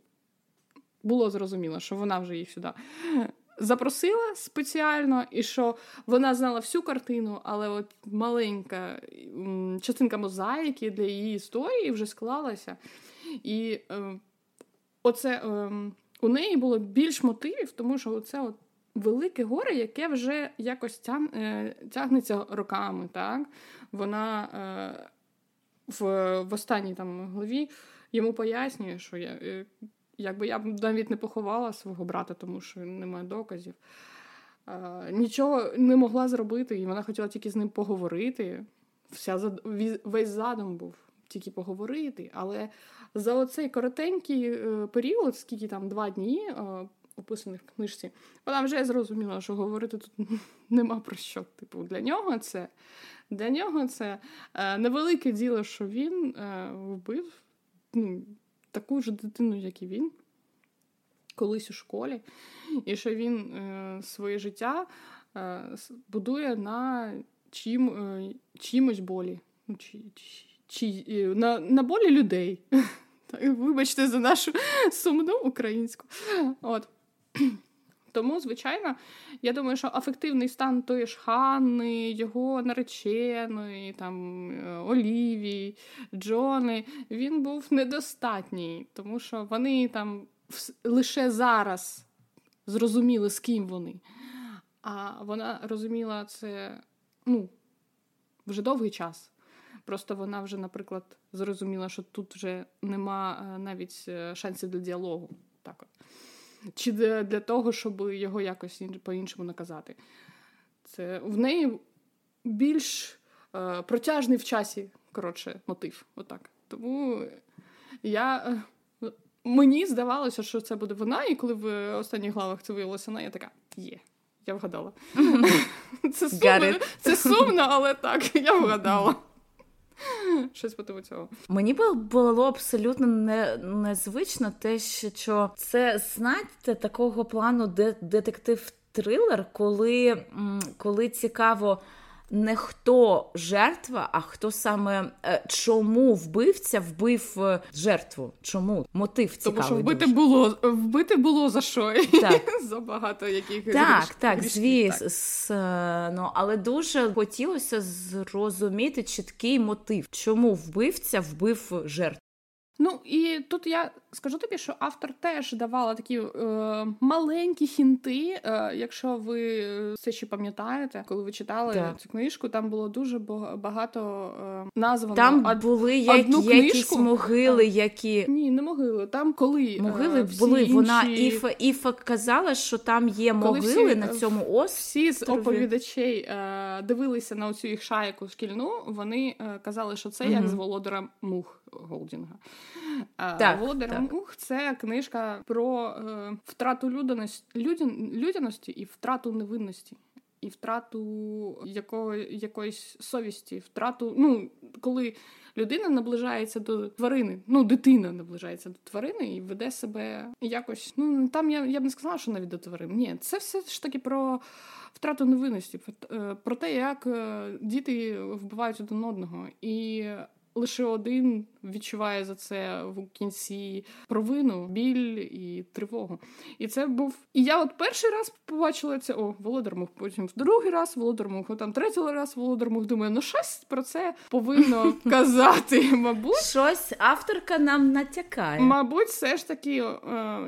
було зрозуміло, що вона вже їх сюди запросила спеціально, і що вона знала всю картину, але от маленька частинка мозаїки для її історії вже склалася. І е, оце е, у неї було більш мотивів, тому що оце от велике горе, яке вже якось тяг, е, тягнеться роками. Так? Вона е, в, в останній там главі йому пояснює, що я. Якби я навіть не поховала свого брата, тому що немає доказів. Нічого не могла зробити, і вона хотіла тільки з ним поговорити. Вся. Весь задум був тільки поговорити. Але за оцей коротенький е, період, скільки там два дні е, описаних в книжці, вона вже зрозуміла, що говорити тут [laughs] нема про що. Типу, для нього це, для нього це е, невелике діло, що він вбив ну, таку ж дитину, як і він, колись у школі, і що він е, своє життя е, будує на чим, е, чимось болі. Ну, Чи, чи, е, на, на болі людей. [laughs] Вибачте за нашу сумну українську. От. Тому, звичайно, я думаю, що афективний стан тої ж Ханни, його нареченої, там, е, Олівії, Джони, він був недостатній, тому що вони там лише зараз зрозуміли, з ким вони. А вона розуміла це ну, вже довгий час. Просто вона вже, наприклад, зрозуміла, що тут вже нема е, навіть е, шансів для діалогу. Так от. Чи для, для того, щоб його якось по-іншому наказати. Це в неї більш е, протяжний в часі, коротше, мотив. Отак. Тому я. е, Мені здавалося, що це буде вона, і коли в останніх главах це виявилося вона, я така є. Я вгадала. [laughs] Це сумно, це сумно, але так, я вгадала. [laughs] Щось по типу цього. Мені було абсолютно не, незвично те, що це, знаєте, такого плану де, детектив-трилер, коли, коли цікаво не хто жертва, а хто саме е, чому вбивця вбив е, жертву. Чому? Мотив цікавий. Тому що вбити дуже. було, вбити було за що. Так. [laughs] за багато яких Так, гріш- так, звісно, е, ну, але дуже хотілося зрозуміти чіткий мотив, чому вбивця вбив жертву. Ну і тут я скажу тобі, що автор теж давала такі е, маленькі хінти. Е, якщо ви це ще пам'ятаєте, коли ви читали Так. цю книжку, там було дуже багато е, названо. Там од- були як, одну якісь книжку? могили, які Ні, не могили. Там коли е, могили всі були. Вона інші- Іфа, Іфа казала, що там є Коли могили всі, на е, цьому острові. Всі з оповідачей е, дивилися на оцю їх шайку шкільну. Вони е, казали, що це як з володарем мух Голдінга. Так, Володар мух це книжка про е, втрату людяності, людян, людяності і втрату невинності. І втрату якого, якоїсь совісті, втрату, ну, коли людина наближається до тварини, ну, дитина наближається до тварини і веде себе якось. Ну, там я, я б не сказала, що навіть до тварин. Ні, це все ж таки про втрату невинності, про- е, те, як е, діти вбивають один одного. І лише один відчуває за це в кінці провину, біль і тривогу. І це був. І я от перший раз побачила це: о, Володар Мух, потім в другий раз Володар Мух, там третій раз Володар Мух. Думаю, ну щось про це повинно [laughs] казати. Мабуть, Щось авторка нам натякає. Мабуть, все ж таки е,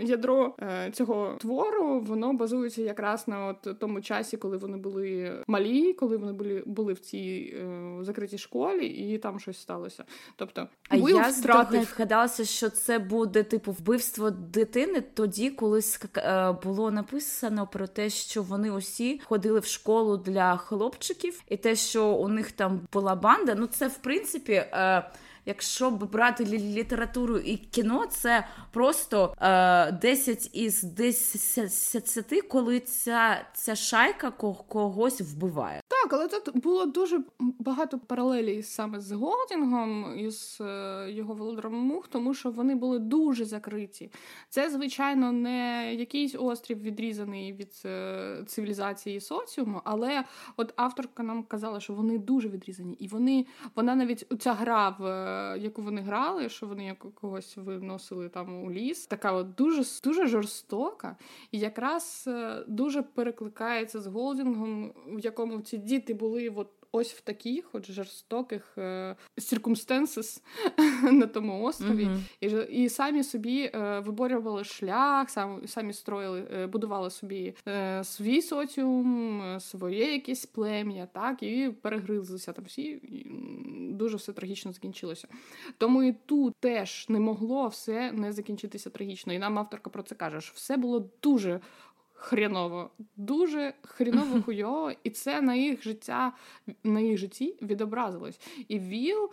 ядро е, цього твору воно базується якраз на от тому часі, коли вони були малі, коли вони були, були в цій е, закритій школі, і там щось сталося. Тобто, А Уилл я втратив. вгадалася, що це буде типу вбивство дитини тоді, коли е, було написано про те, що вони усі ходили в школу для хлопчиків, і те, що у них там була банда. Ну це в принципі. Е, якщо б брати літературу і кіно, це просто е, 10 із 10, коли ця ця шайка когось вбиває. Так, але тут було дуже багато паралелій саме з Голдінгом і з е, його володаром Мух, тому що вони були дуже закриті. Це, звичайно, не якийсь острів відрізаний від е, цивілізації і соціуму, але от авторка нам казала, що вони дуже відрізані, і вони вона навіть ця гра в яку вони грали, що вони когось виносили там у ліс, така от дуже дуже жорстока, і якраз е, дуже перекликається з Голдінгом, в якому ці діти були от ось в таких от жорстоких е, circumstances [laughs] на тому острові, mm-hmm. і і самі собі е, виборювали шлях, самі самі строїли, е, будували собі свій соціум, своє якесь плем'я, так і перегризлися там всі. І дуже все трагічно закінчилося. Тому і тут теж не могло все не закінчитися трагічно. І нам авторка про це каже, що все було дуже хріново, дуже хріново хуйово, і це на їх життя, на їх житті відобразилось. І Віл,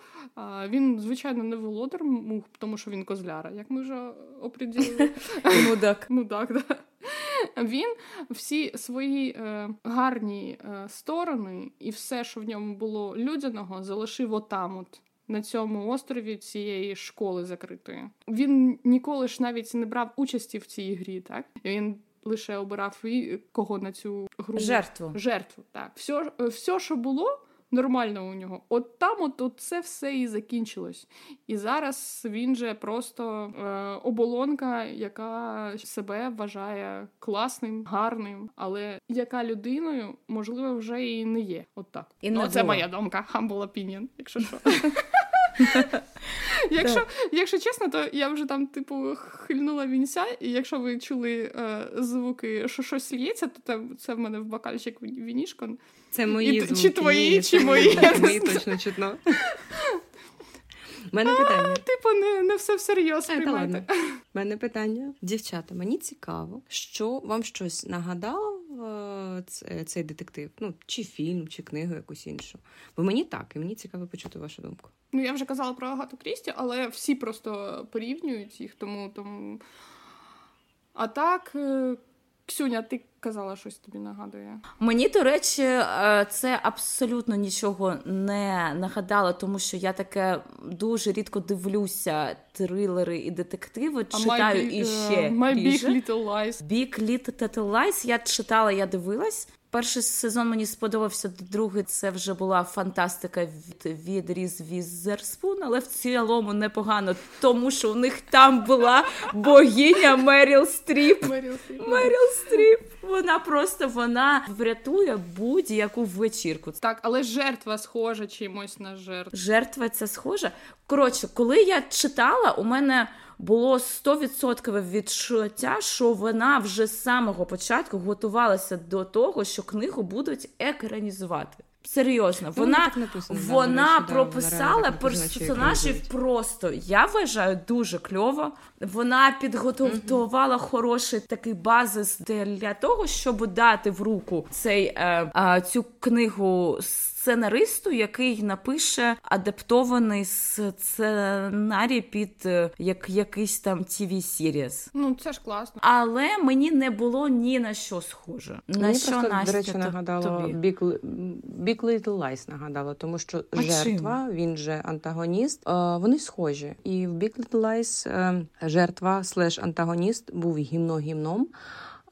він, звичайно, не володар мух, тому що він козляра, як ми вже оприділили. [laughs] Мудак. Мудак, да. Він всі свої е, гарні е, сторони і все, що в ньому було людяного, залишив отам от. На цьому острові цієї школи закритої він ніколи ж навіть не брав участі в цій грі, так він лише обирав і кого на цю гру жертву. Жертву, так. Все, все, що було нормально у нього, от там от, от це все і закінчилось. І зараз він же просто е, оболонка, яка себе вважає класним, гарним, але яка людиною, можливо, вже і не є. От так. І ну, Це моя думка, humble opinion, якщо що. [laughs] [laughs] Якщо якщо чесно, то я вже там, типу, хильнула вінця, і якщо ви чули е, звуки, що щось лється, то це в мене в бокальчик вінішко. Це мої і, звуки. Чи твої, чи мої. Мої точно чутно. [laughs] Мене питання. Типу, не не все всерйоз приймати. [laughs] У мене питання. Дівчата, мені цікаво, що вам щось нагадало е, цей детектив? Ну, чи фільм, чи книгу якусь іншу. Бо мені так, і мені цікаво почути вашу думку. Ну, я вже казала про Агату Крісті, але всі просто порівнюють їх, тому тому. А так, е, Ксюня, ти казала щось тобі нагадує? Мені, до речі, е, це абсолютно нічого не нагадало, тому що я таке дуже рідко дивлюся трилери і детективи. А читаю my, і ще uh, My Big Little Lies. Big Little Lies я читала, я дивилась. Перший сезон мені сподобався, другий це вже була фантастика від від Різ Візерспун, але в цілому непогано, тому що у них там була богиня Меріл Стріп. Меріл Стріп. Вона просто вона врятує будь-яку вечірку. Так, але жертва схожа чимось на жертву. Жертва це схожа. Коротше, коли я читала, у мене було 100% відчуття, що вона вже з самого початку готувалася до того, що книгу будуть екранізувати. Серйозно, ну, вона написано, вона да, прописала персонажів просто. Я вважаю дуже кльово. Вона підготувала mm-hmm. хороший такий базис для того, щоб дати в руку цей е, е, цю книгу сценаристу, який напише адаптований сценарій під е, як якийсь там tv сіріс Ну це ж класно. Але мені не було ні на що схоже. На мені що просто, Настя, до речі, нагадало Big, Big Little Lies нагадало, тому що а жертва, чим? він же антагоніст. Вони схожі, і в Big Little Lies е, жертва слеш антагоніст був гімно гімном.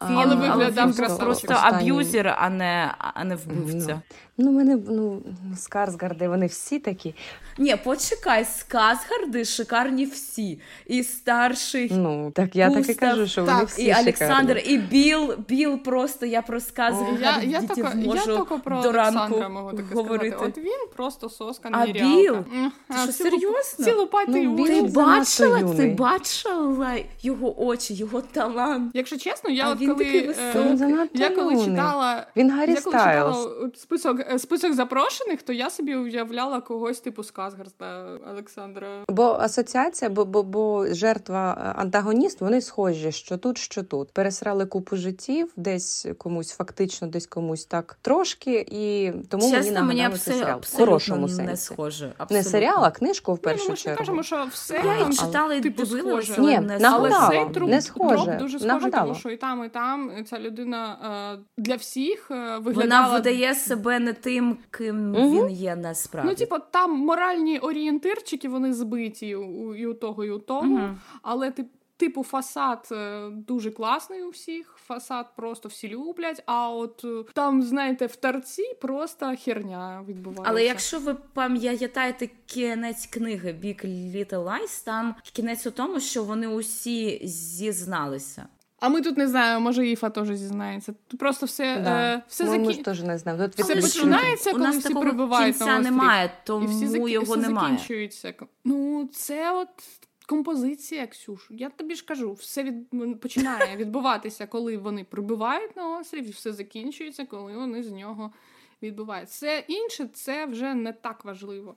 Він, але виглядав просто, просто аб'юзер, а не а не вбивця. Ну, ну мене ну Скарсгарди, вони всі такі. Ні, почекай, Сказгарди шикарні всі. І старший. Ну, так я Густав, так і кажу, що так, вони всі І Олександр, і Біл, Біл просто я про Сказгарди я, я, тако, можу я про до ранку можу таке говорити. От він просто соска А Біл? Ти що, серйозно? Цілопатий ну, Ти бачила, ти бачила його очі, його талант. Якщо чесно, я от коли такий е, я коли читала. Він Гаррі Я коли читала список, е, список запрошених, то я собі уявляла когось типу Сказгарста Олександра. Бо асоціація, бо, бо, бо жертва е, антагоніст, вони схожі, що тут, що тут. Пересрали купу життів, десь комусь фактично, десь комусь так трошки, і тому Чесно, мені нагадали цей абсолютно, серіал. В хорошому не сенсі. схоже. Не серіал, а книжку в Ні, першу ну, ми чергу. кажемо, що все Я там, читала, і типу, дивилася, схоже. але Ні, не. Але цей труп, не схоже, дроп дуже схожий, тому що і там, і там ця людина е, для всіх е, виглядала... Вона видає себе не тим, ким Мгм. він є насправді. Ну, типу, там моральні орієнтирчики, вони збиті у, і у того, і у того. Мгм. Але тип- типу фасад е, дуже класний у всіх. Фасад просто всі люблять. А от е, там, знаєте, в торці просто херня відбувається. Але якщо ви пам'ятаєте кінець книги Big Little Lies, там кінець у тому, що вони усі зізналися. А ми тут не знаємо, може Іфа теж зізнається. Тут просто все, Да. е, все, Ми, ми ж теж не знаємо. Тут все починається, коли всі прибувають на острів. немає, І всі закі... його все немає. закінчується. Ну, це от композиція, Ксюш. Я тобі ж кажу, все від... починає [laughs] відбуватися, коли вони прибувають на острів, і все закінчується, коли вони з нього відбувають. Все інше це вже не так важливо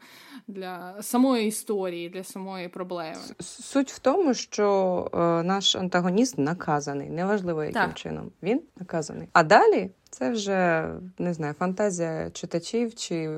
для самої історії, для самої проблеми. Суть в тому, що е, наш антагоніст наказаний, неважливо яким Так. чином. Він наказаний. А далі це вже не знаю, фантазія читачів чи е,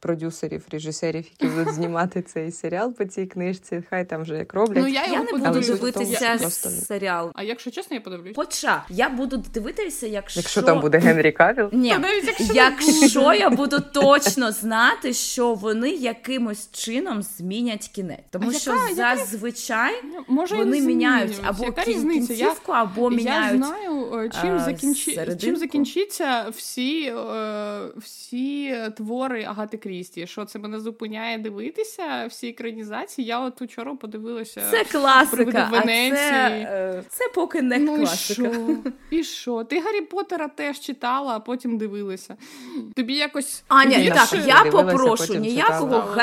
продюсерів, режисерів, які будуть [laughs] знімати цей серіал по цій книжці. Хай там вже як роблять. Ну, я Я не буду дивитися просто- серіал. А якщо чесно, я подивлюсь. Хоча я буду дивитися, якщо, Якщо там буде Генрі Кавіл, Ні, навіть якщо якщо я буду точно знати, що вони якимось чином змінять кінець, тому А що яка- яка- зазвичай Може, вони міняють або кін- кінцівку, або я міняють. знаю, е, чим, а, закінчи... серединку. Закінчиться всі, е, всі твори Агати Крісті. Що це мене зупиняє дивитися всі екранізації? Я от учора подивилася. Це класика, «Привиди а це, е, це поки не ну і класика. що? І що? Ти Гаррі Поттера теж читала, а потім дивилася. Тобі якось Аня, більше- так, я попрошу ніякого.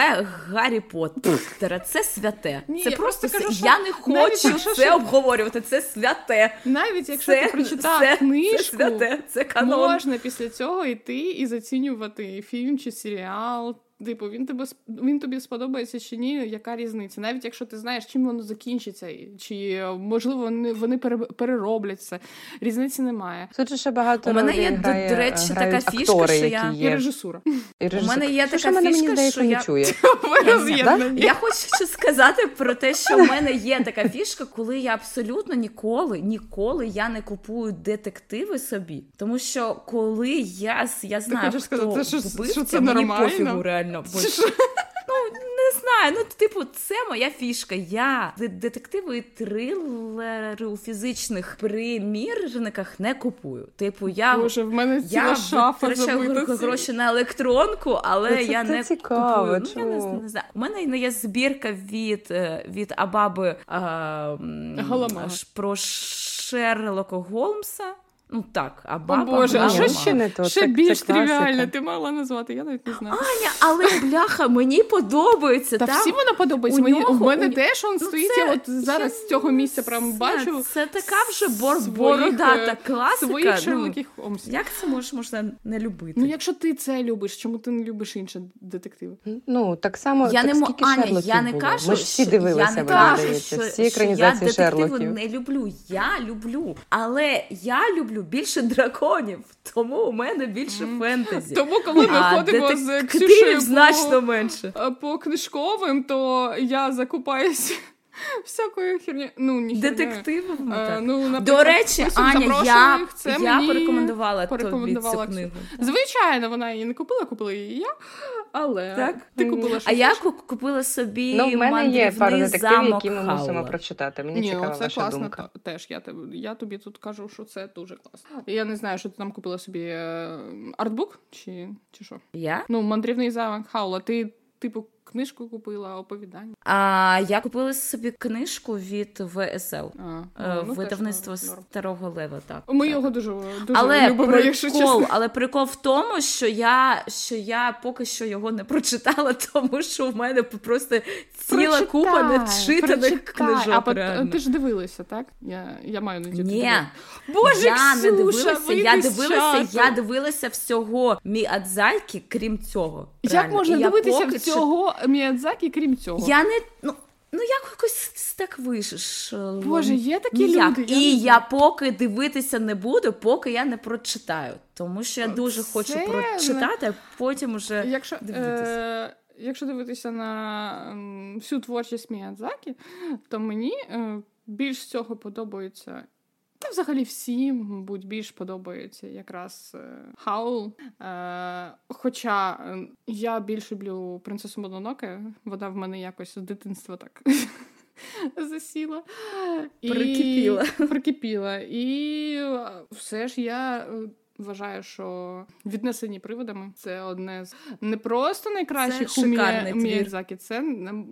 Гаррі Поттера. Це святе. Ні, це я просто кажу, що я не хочу якщо це що- обговорювати. Це святе. навіть якщо Це, ти прочитав це, книжку. це святе, це канон. Можна після цього йти і зацінювати фільм чи серіал. Типу, він тебе він тобі сподобається чи ні, яка різниця? Навіть якщо ти знаєш, чим воно закінчиться, чи е, можливо вони, вони пере- перероблять це. Різниці немає. тут же ще багато У мене є, до- грає, до речі, така грають фішка, актори, що які я- І є. режисура. І У мене є Що така мене, фішка, здається, що я- чує. [laughs] Я хочу сказати про те, що в мене є така фішка, коли я абсолютно ніколи, ніколи я не купую детективи собі. Тому що коли я, я знаю, хочеш хто сказати, що- вбивця, що це мені нормально? пофігу реально. Бо- Чи що? Не знаю, ну типу, це моя фішка. Я детективи і трилери у фізичних примірниках не купую. Типу, я. Боже, в мене ціла Я шафа витрачаю гроші на електронку, але Це- я це не цікаво, купую. Ну, я не, не знаю. У мене є збірка від, е, від Абаби а, м, Галамага. аж про Шерлока Голмса. Ну так, О Абаба. Боже, а що ну, ще, не то, ще це- більш це класика. тривіальне ти мала назвати? Я навіть не знаю. Аня, але бляха, мені подобається. Та там... всі вона подобається. у Мені нього- у мене у- теж он Ну, стоїть. це- Я от зараз з цього місця прям Це- бачу. Це така вже бор- своїх, бородата е, класика. Своїх ну, Шерлоків Холмсів. як це мож, можна не любити? Ну, якщо ти це любиш, чому ти не любиш інші детективи? Ну, так само, я так не скільки Аня, Шерлоків я не було? кажу, Ми ж всі дивилися, я не кажу, що, всі я детективи не люблю. Я люблю, але я люблю більше драконів, тому у мене більше фентезі. Тому, коли ми а ходимо з Ксюшею значно по, менше. е, по книжковим, то я закупаюся [laughs] всякою херню. Ну, не хернею. Ну, Е, ну, До речі, Аня, я, це я мені порекомендувала тобі цю книгу. Звичайно, вона її не купила, купила її я. Але Так? ти купила А щось я купила собі Ну, в мене є пару детективів, замок які ми мусимо Хаула. прочитати. Мені Ні, цікава це ваша класно думка. та- теж. Я, я тобі тут кажу, що це дуже класно. Я не знаю, що ти там купила собі е, артбук чи, чи що? Я? Ну, мандрівний замок Хаула. Ти, типу, книжку купила, оповідання. А я купила собі книжку від ВСЛ. А, Е, ну, Видавництво теж старого лева, так. Ми так. його дуже, дуже але любимо, прикол, якщо чесно. але прикол в тому, що я, що я поки що його не прочитала, [laughs] тому що в мене просто ціла Прочитай, купа нечитаних прочитай. книжок. А реально. ти ж дивилася, так? Я, я маю надію. Ні. Боже, я не дивилася. Я дивилася, я дивилася всього Міадзакі, крім цього. Як реально. можна І дивитися поки всього Міядзакі, крім цього? Я не ну. Ну, якось так вийшло. Боже, є такі Ніяк. люди. І не я поки дивитися не буду, поки я не прочитаю. Тому що я дуже Це хочу прочитати, а потім уже Якщо, дивитися. е, якщо дивитися на всю творчість Міядзакі, то мені е, більш всього подобається. Та взагалі всім, мабуть, більш подобається якраз е, Хаул. Е, хоча е, я більш люблю принцесу Мононоке, вона в мене якось з дитинства так [laughs] засіла. І- Прикипіла. Прикипіла. І е, все ж я. Е, Вважаю, що віднесені приводами це одне з не просто найкращих Це у. Міядзакі, це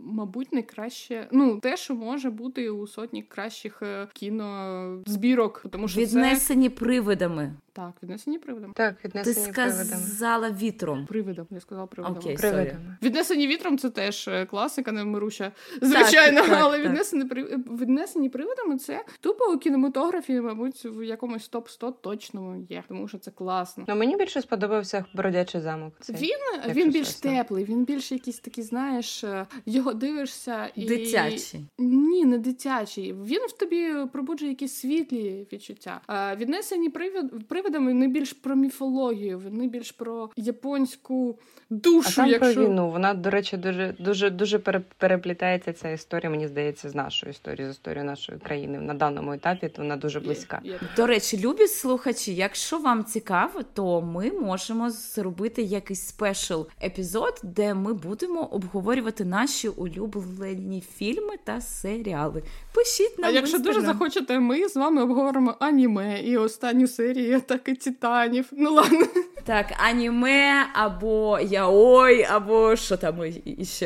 мабуть найкраще. Ну те, що може бути у сотні кращих е, кінозбірок, тому що це віднесені привидами. так, віднесені приводами. Так, Ти віднесені привидами. сказала вітром. Привидом, я сказала привидом. Окей. Привидами. Віднесені вітром це теж е, класика, невмируща, звичайно, так, але так. віднесені при віднесені приводами це тупо у кінематографі, мабуть, в якомусь топ 100 точно є, тому що це класно. Ну мені більше сподобався бродячий замок. Цей. Він він більш чесно. теплий, він більш якийсь такий, знаєш, е, його дивишся і Дитячий. Ні, не дитячий. Він в тобі пробуджує якісь світлі відчуття. А віднесені привид, привидами не більш про міфологію, вони більш про японську душу. А там якщо про війну. Вона, до речі, дуже дуже дуже переплітається ця історія, мені здається, з нашою історією, з історією нашої країни. На даному етапі то вона дуже близька. Є- є. До речі, любі слухачі, якщо вам цікаво, то ми можемо зробити якийсь спешл епізод, де ми будемо обговорювати наші улюблені фільми та серіали. Пишіть нам. А якщо дуже захочете, ми з вами обговоримо аніме і останню серію атаки титанів. Ну ладно. Так, аніме або яой, або що там і- і ще.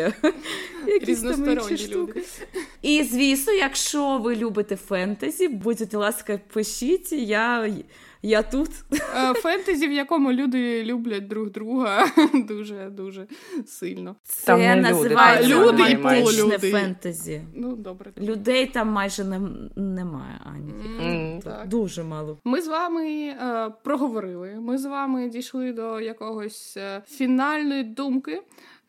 Якісь там Різносторонні інші штуки. І звісно, якщо ви любите фентезі, будьте ласка, пишіть. Я, я тут. Е, Фентезі, в якому люди люблять друг друга [laughs] дуже дуже сильно. Це Там не люди, називається люди романтичне фентезі. Ну добре. Людей там майже не, немає, Ані. Так. Дуже мало. Ми з вами е, проговорили. Ми з вами дійшли до якогось е, фінальної думки,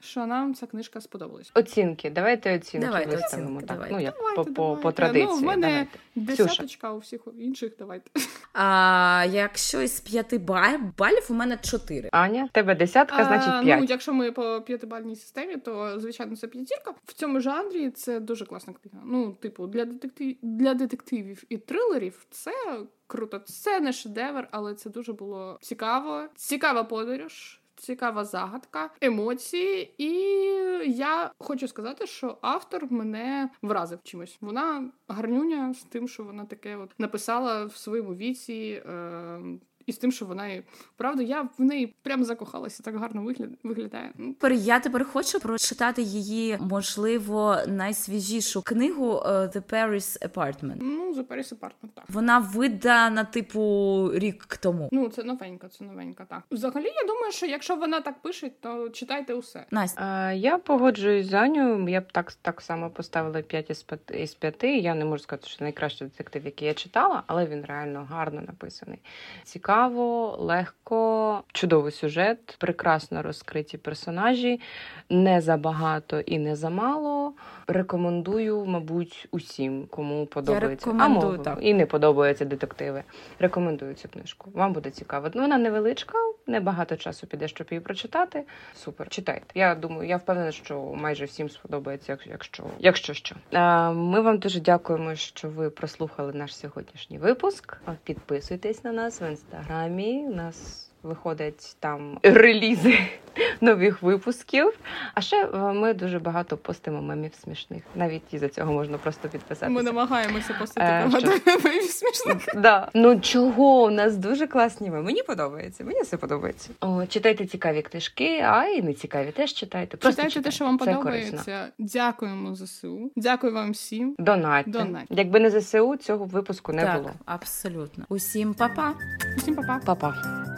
що нам ця книжка сподобалась. Оцінки, давайте оцінки Давайте виставимо. оцінки, так. давайте. Ну як Давайте, по, по, давайте. по традиції. Ну, в мене давайте. Десяточка у всіх інших, давайте. А якщо із п'яти балів, у мене чотири. Аня, тебе десятка, А, значить п'ять. Ну, якщо ми по п'ятибальній системі, то звичайно це п'ятірка. В цьому жанрі це дуже класна книга. Ну, типу, для детектив для детективів і трилерів це круто. Це не шедевр, але це дуже було цікаво. Цікава подорож. Цікава загадка, емоції, і я хочу сказати, що автор мене вразив чимось. Вона гарнюня з тим, що вона таке от написала в своєму віці. Е- і з тим, що вона правда, я в неї прям закохалася, так гарно вигляд, виглядає. Ну, Тепер я тепер хочу прочитати її, можливо, найсвіжішу книгу е, The Paris Apartment. Ну, за Paris Apartment, так. Вона видана, типу, рік тому. Ну, це новенька, це новенька, так. Взагалі, я думаю, що якщо вона так пише, то читайте усе. Настя, А, я погоджуюсь з Аню. Я б так, так само поставила 5 із 5 Я не можу сказати, що найкращий детектив, який я читала, але він реально гарно написаний. Цікаво, легко, чудовий сюжет, прекрасно розкриті персонажі, не забагато і не замало. Рекомендую, мабуть, усім, кому подобається. рекомендую, а так. і не подобаються детективи. Рекомендую цю книжку. Вам буде цікаво. Ну, вона невеличка, небагато часу піде, щоб її прочитати. Супер, читайте. Я думаю, я впевнена, що майже всім сподобається, якщо, якщо що. А, Ми вам дуже дякуємо, що ви прослухали наш сьогоднішній випуск. Підписуйтесь на нас в інстаграмі. У нас виходять там релізи [laughs] нових випусків. А ще е, ми дуже багато постимо мемів смішних. Навіть із за цього можна просто підписатися. Ми намагаємося постити Е, багато [laughs] мемів смішних. Да. Ну чого? У нас дуже класні меми. Мені подобається. Мені все подобається. О, читайте цікаві книжки, а і не цікаві. Теж читайте. Просто Читайте те, що вам Це корисно. подобається. Дякуємо ЗСУ. Дякую вам всім. Донатьте. Донатьте. Якби не ЗСУ, цього випуску не так, було. абсолютно. Усім па-па! Усім па-па. Па-па.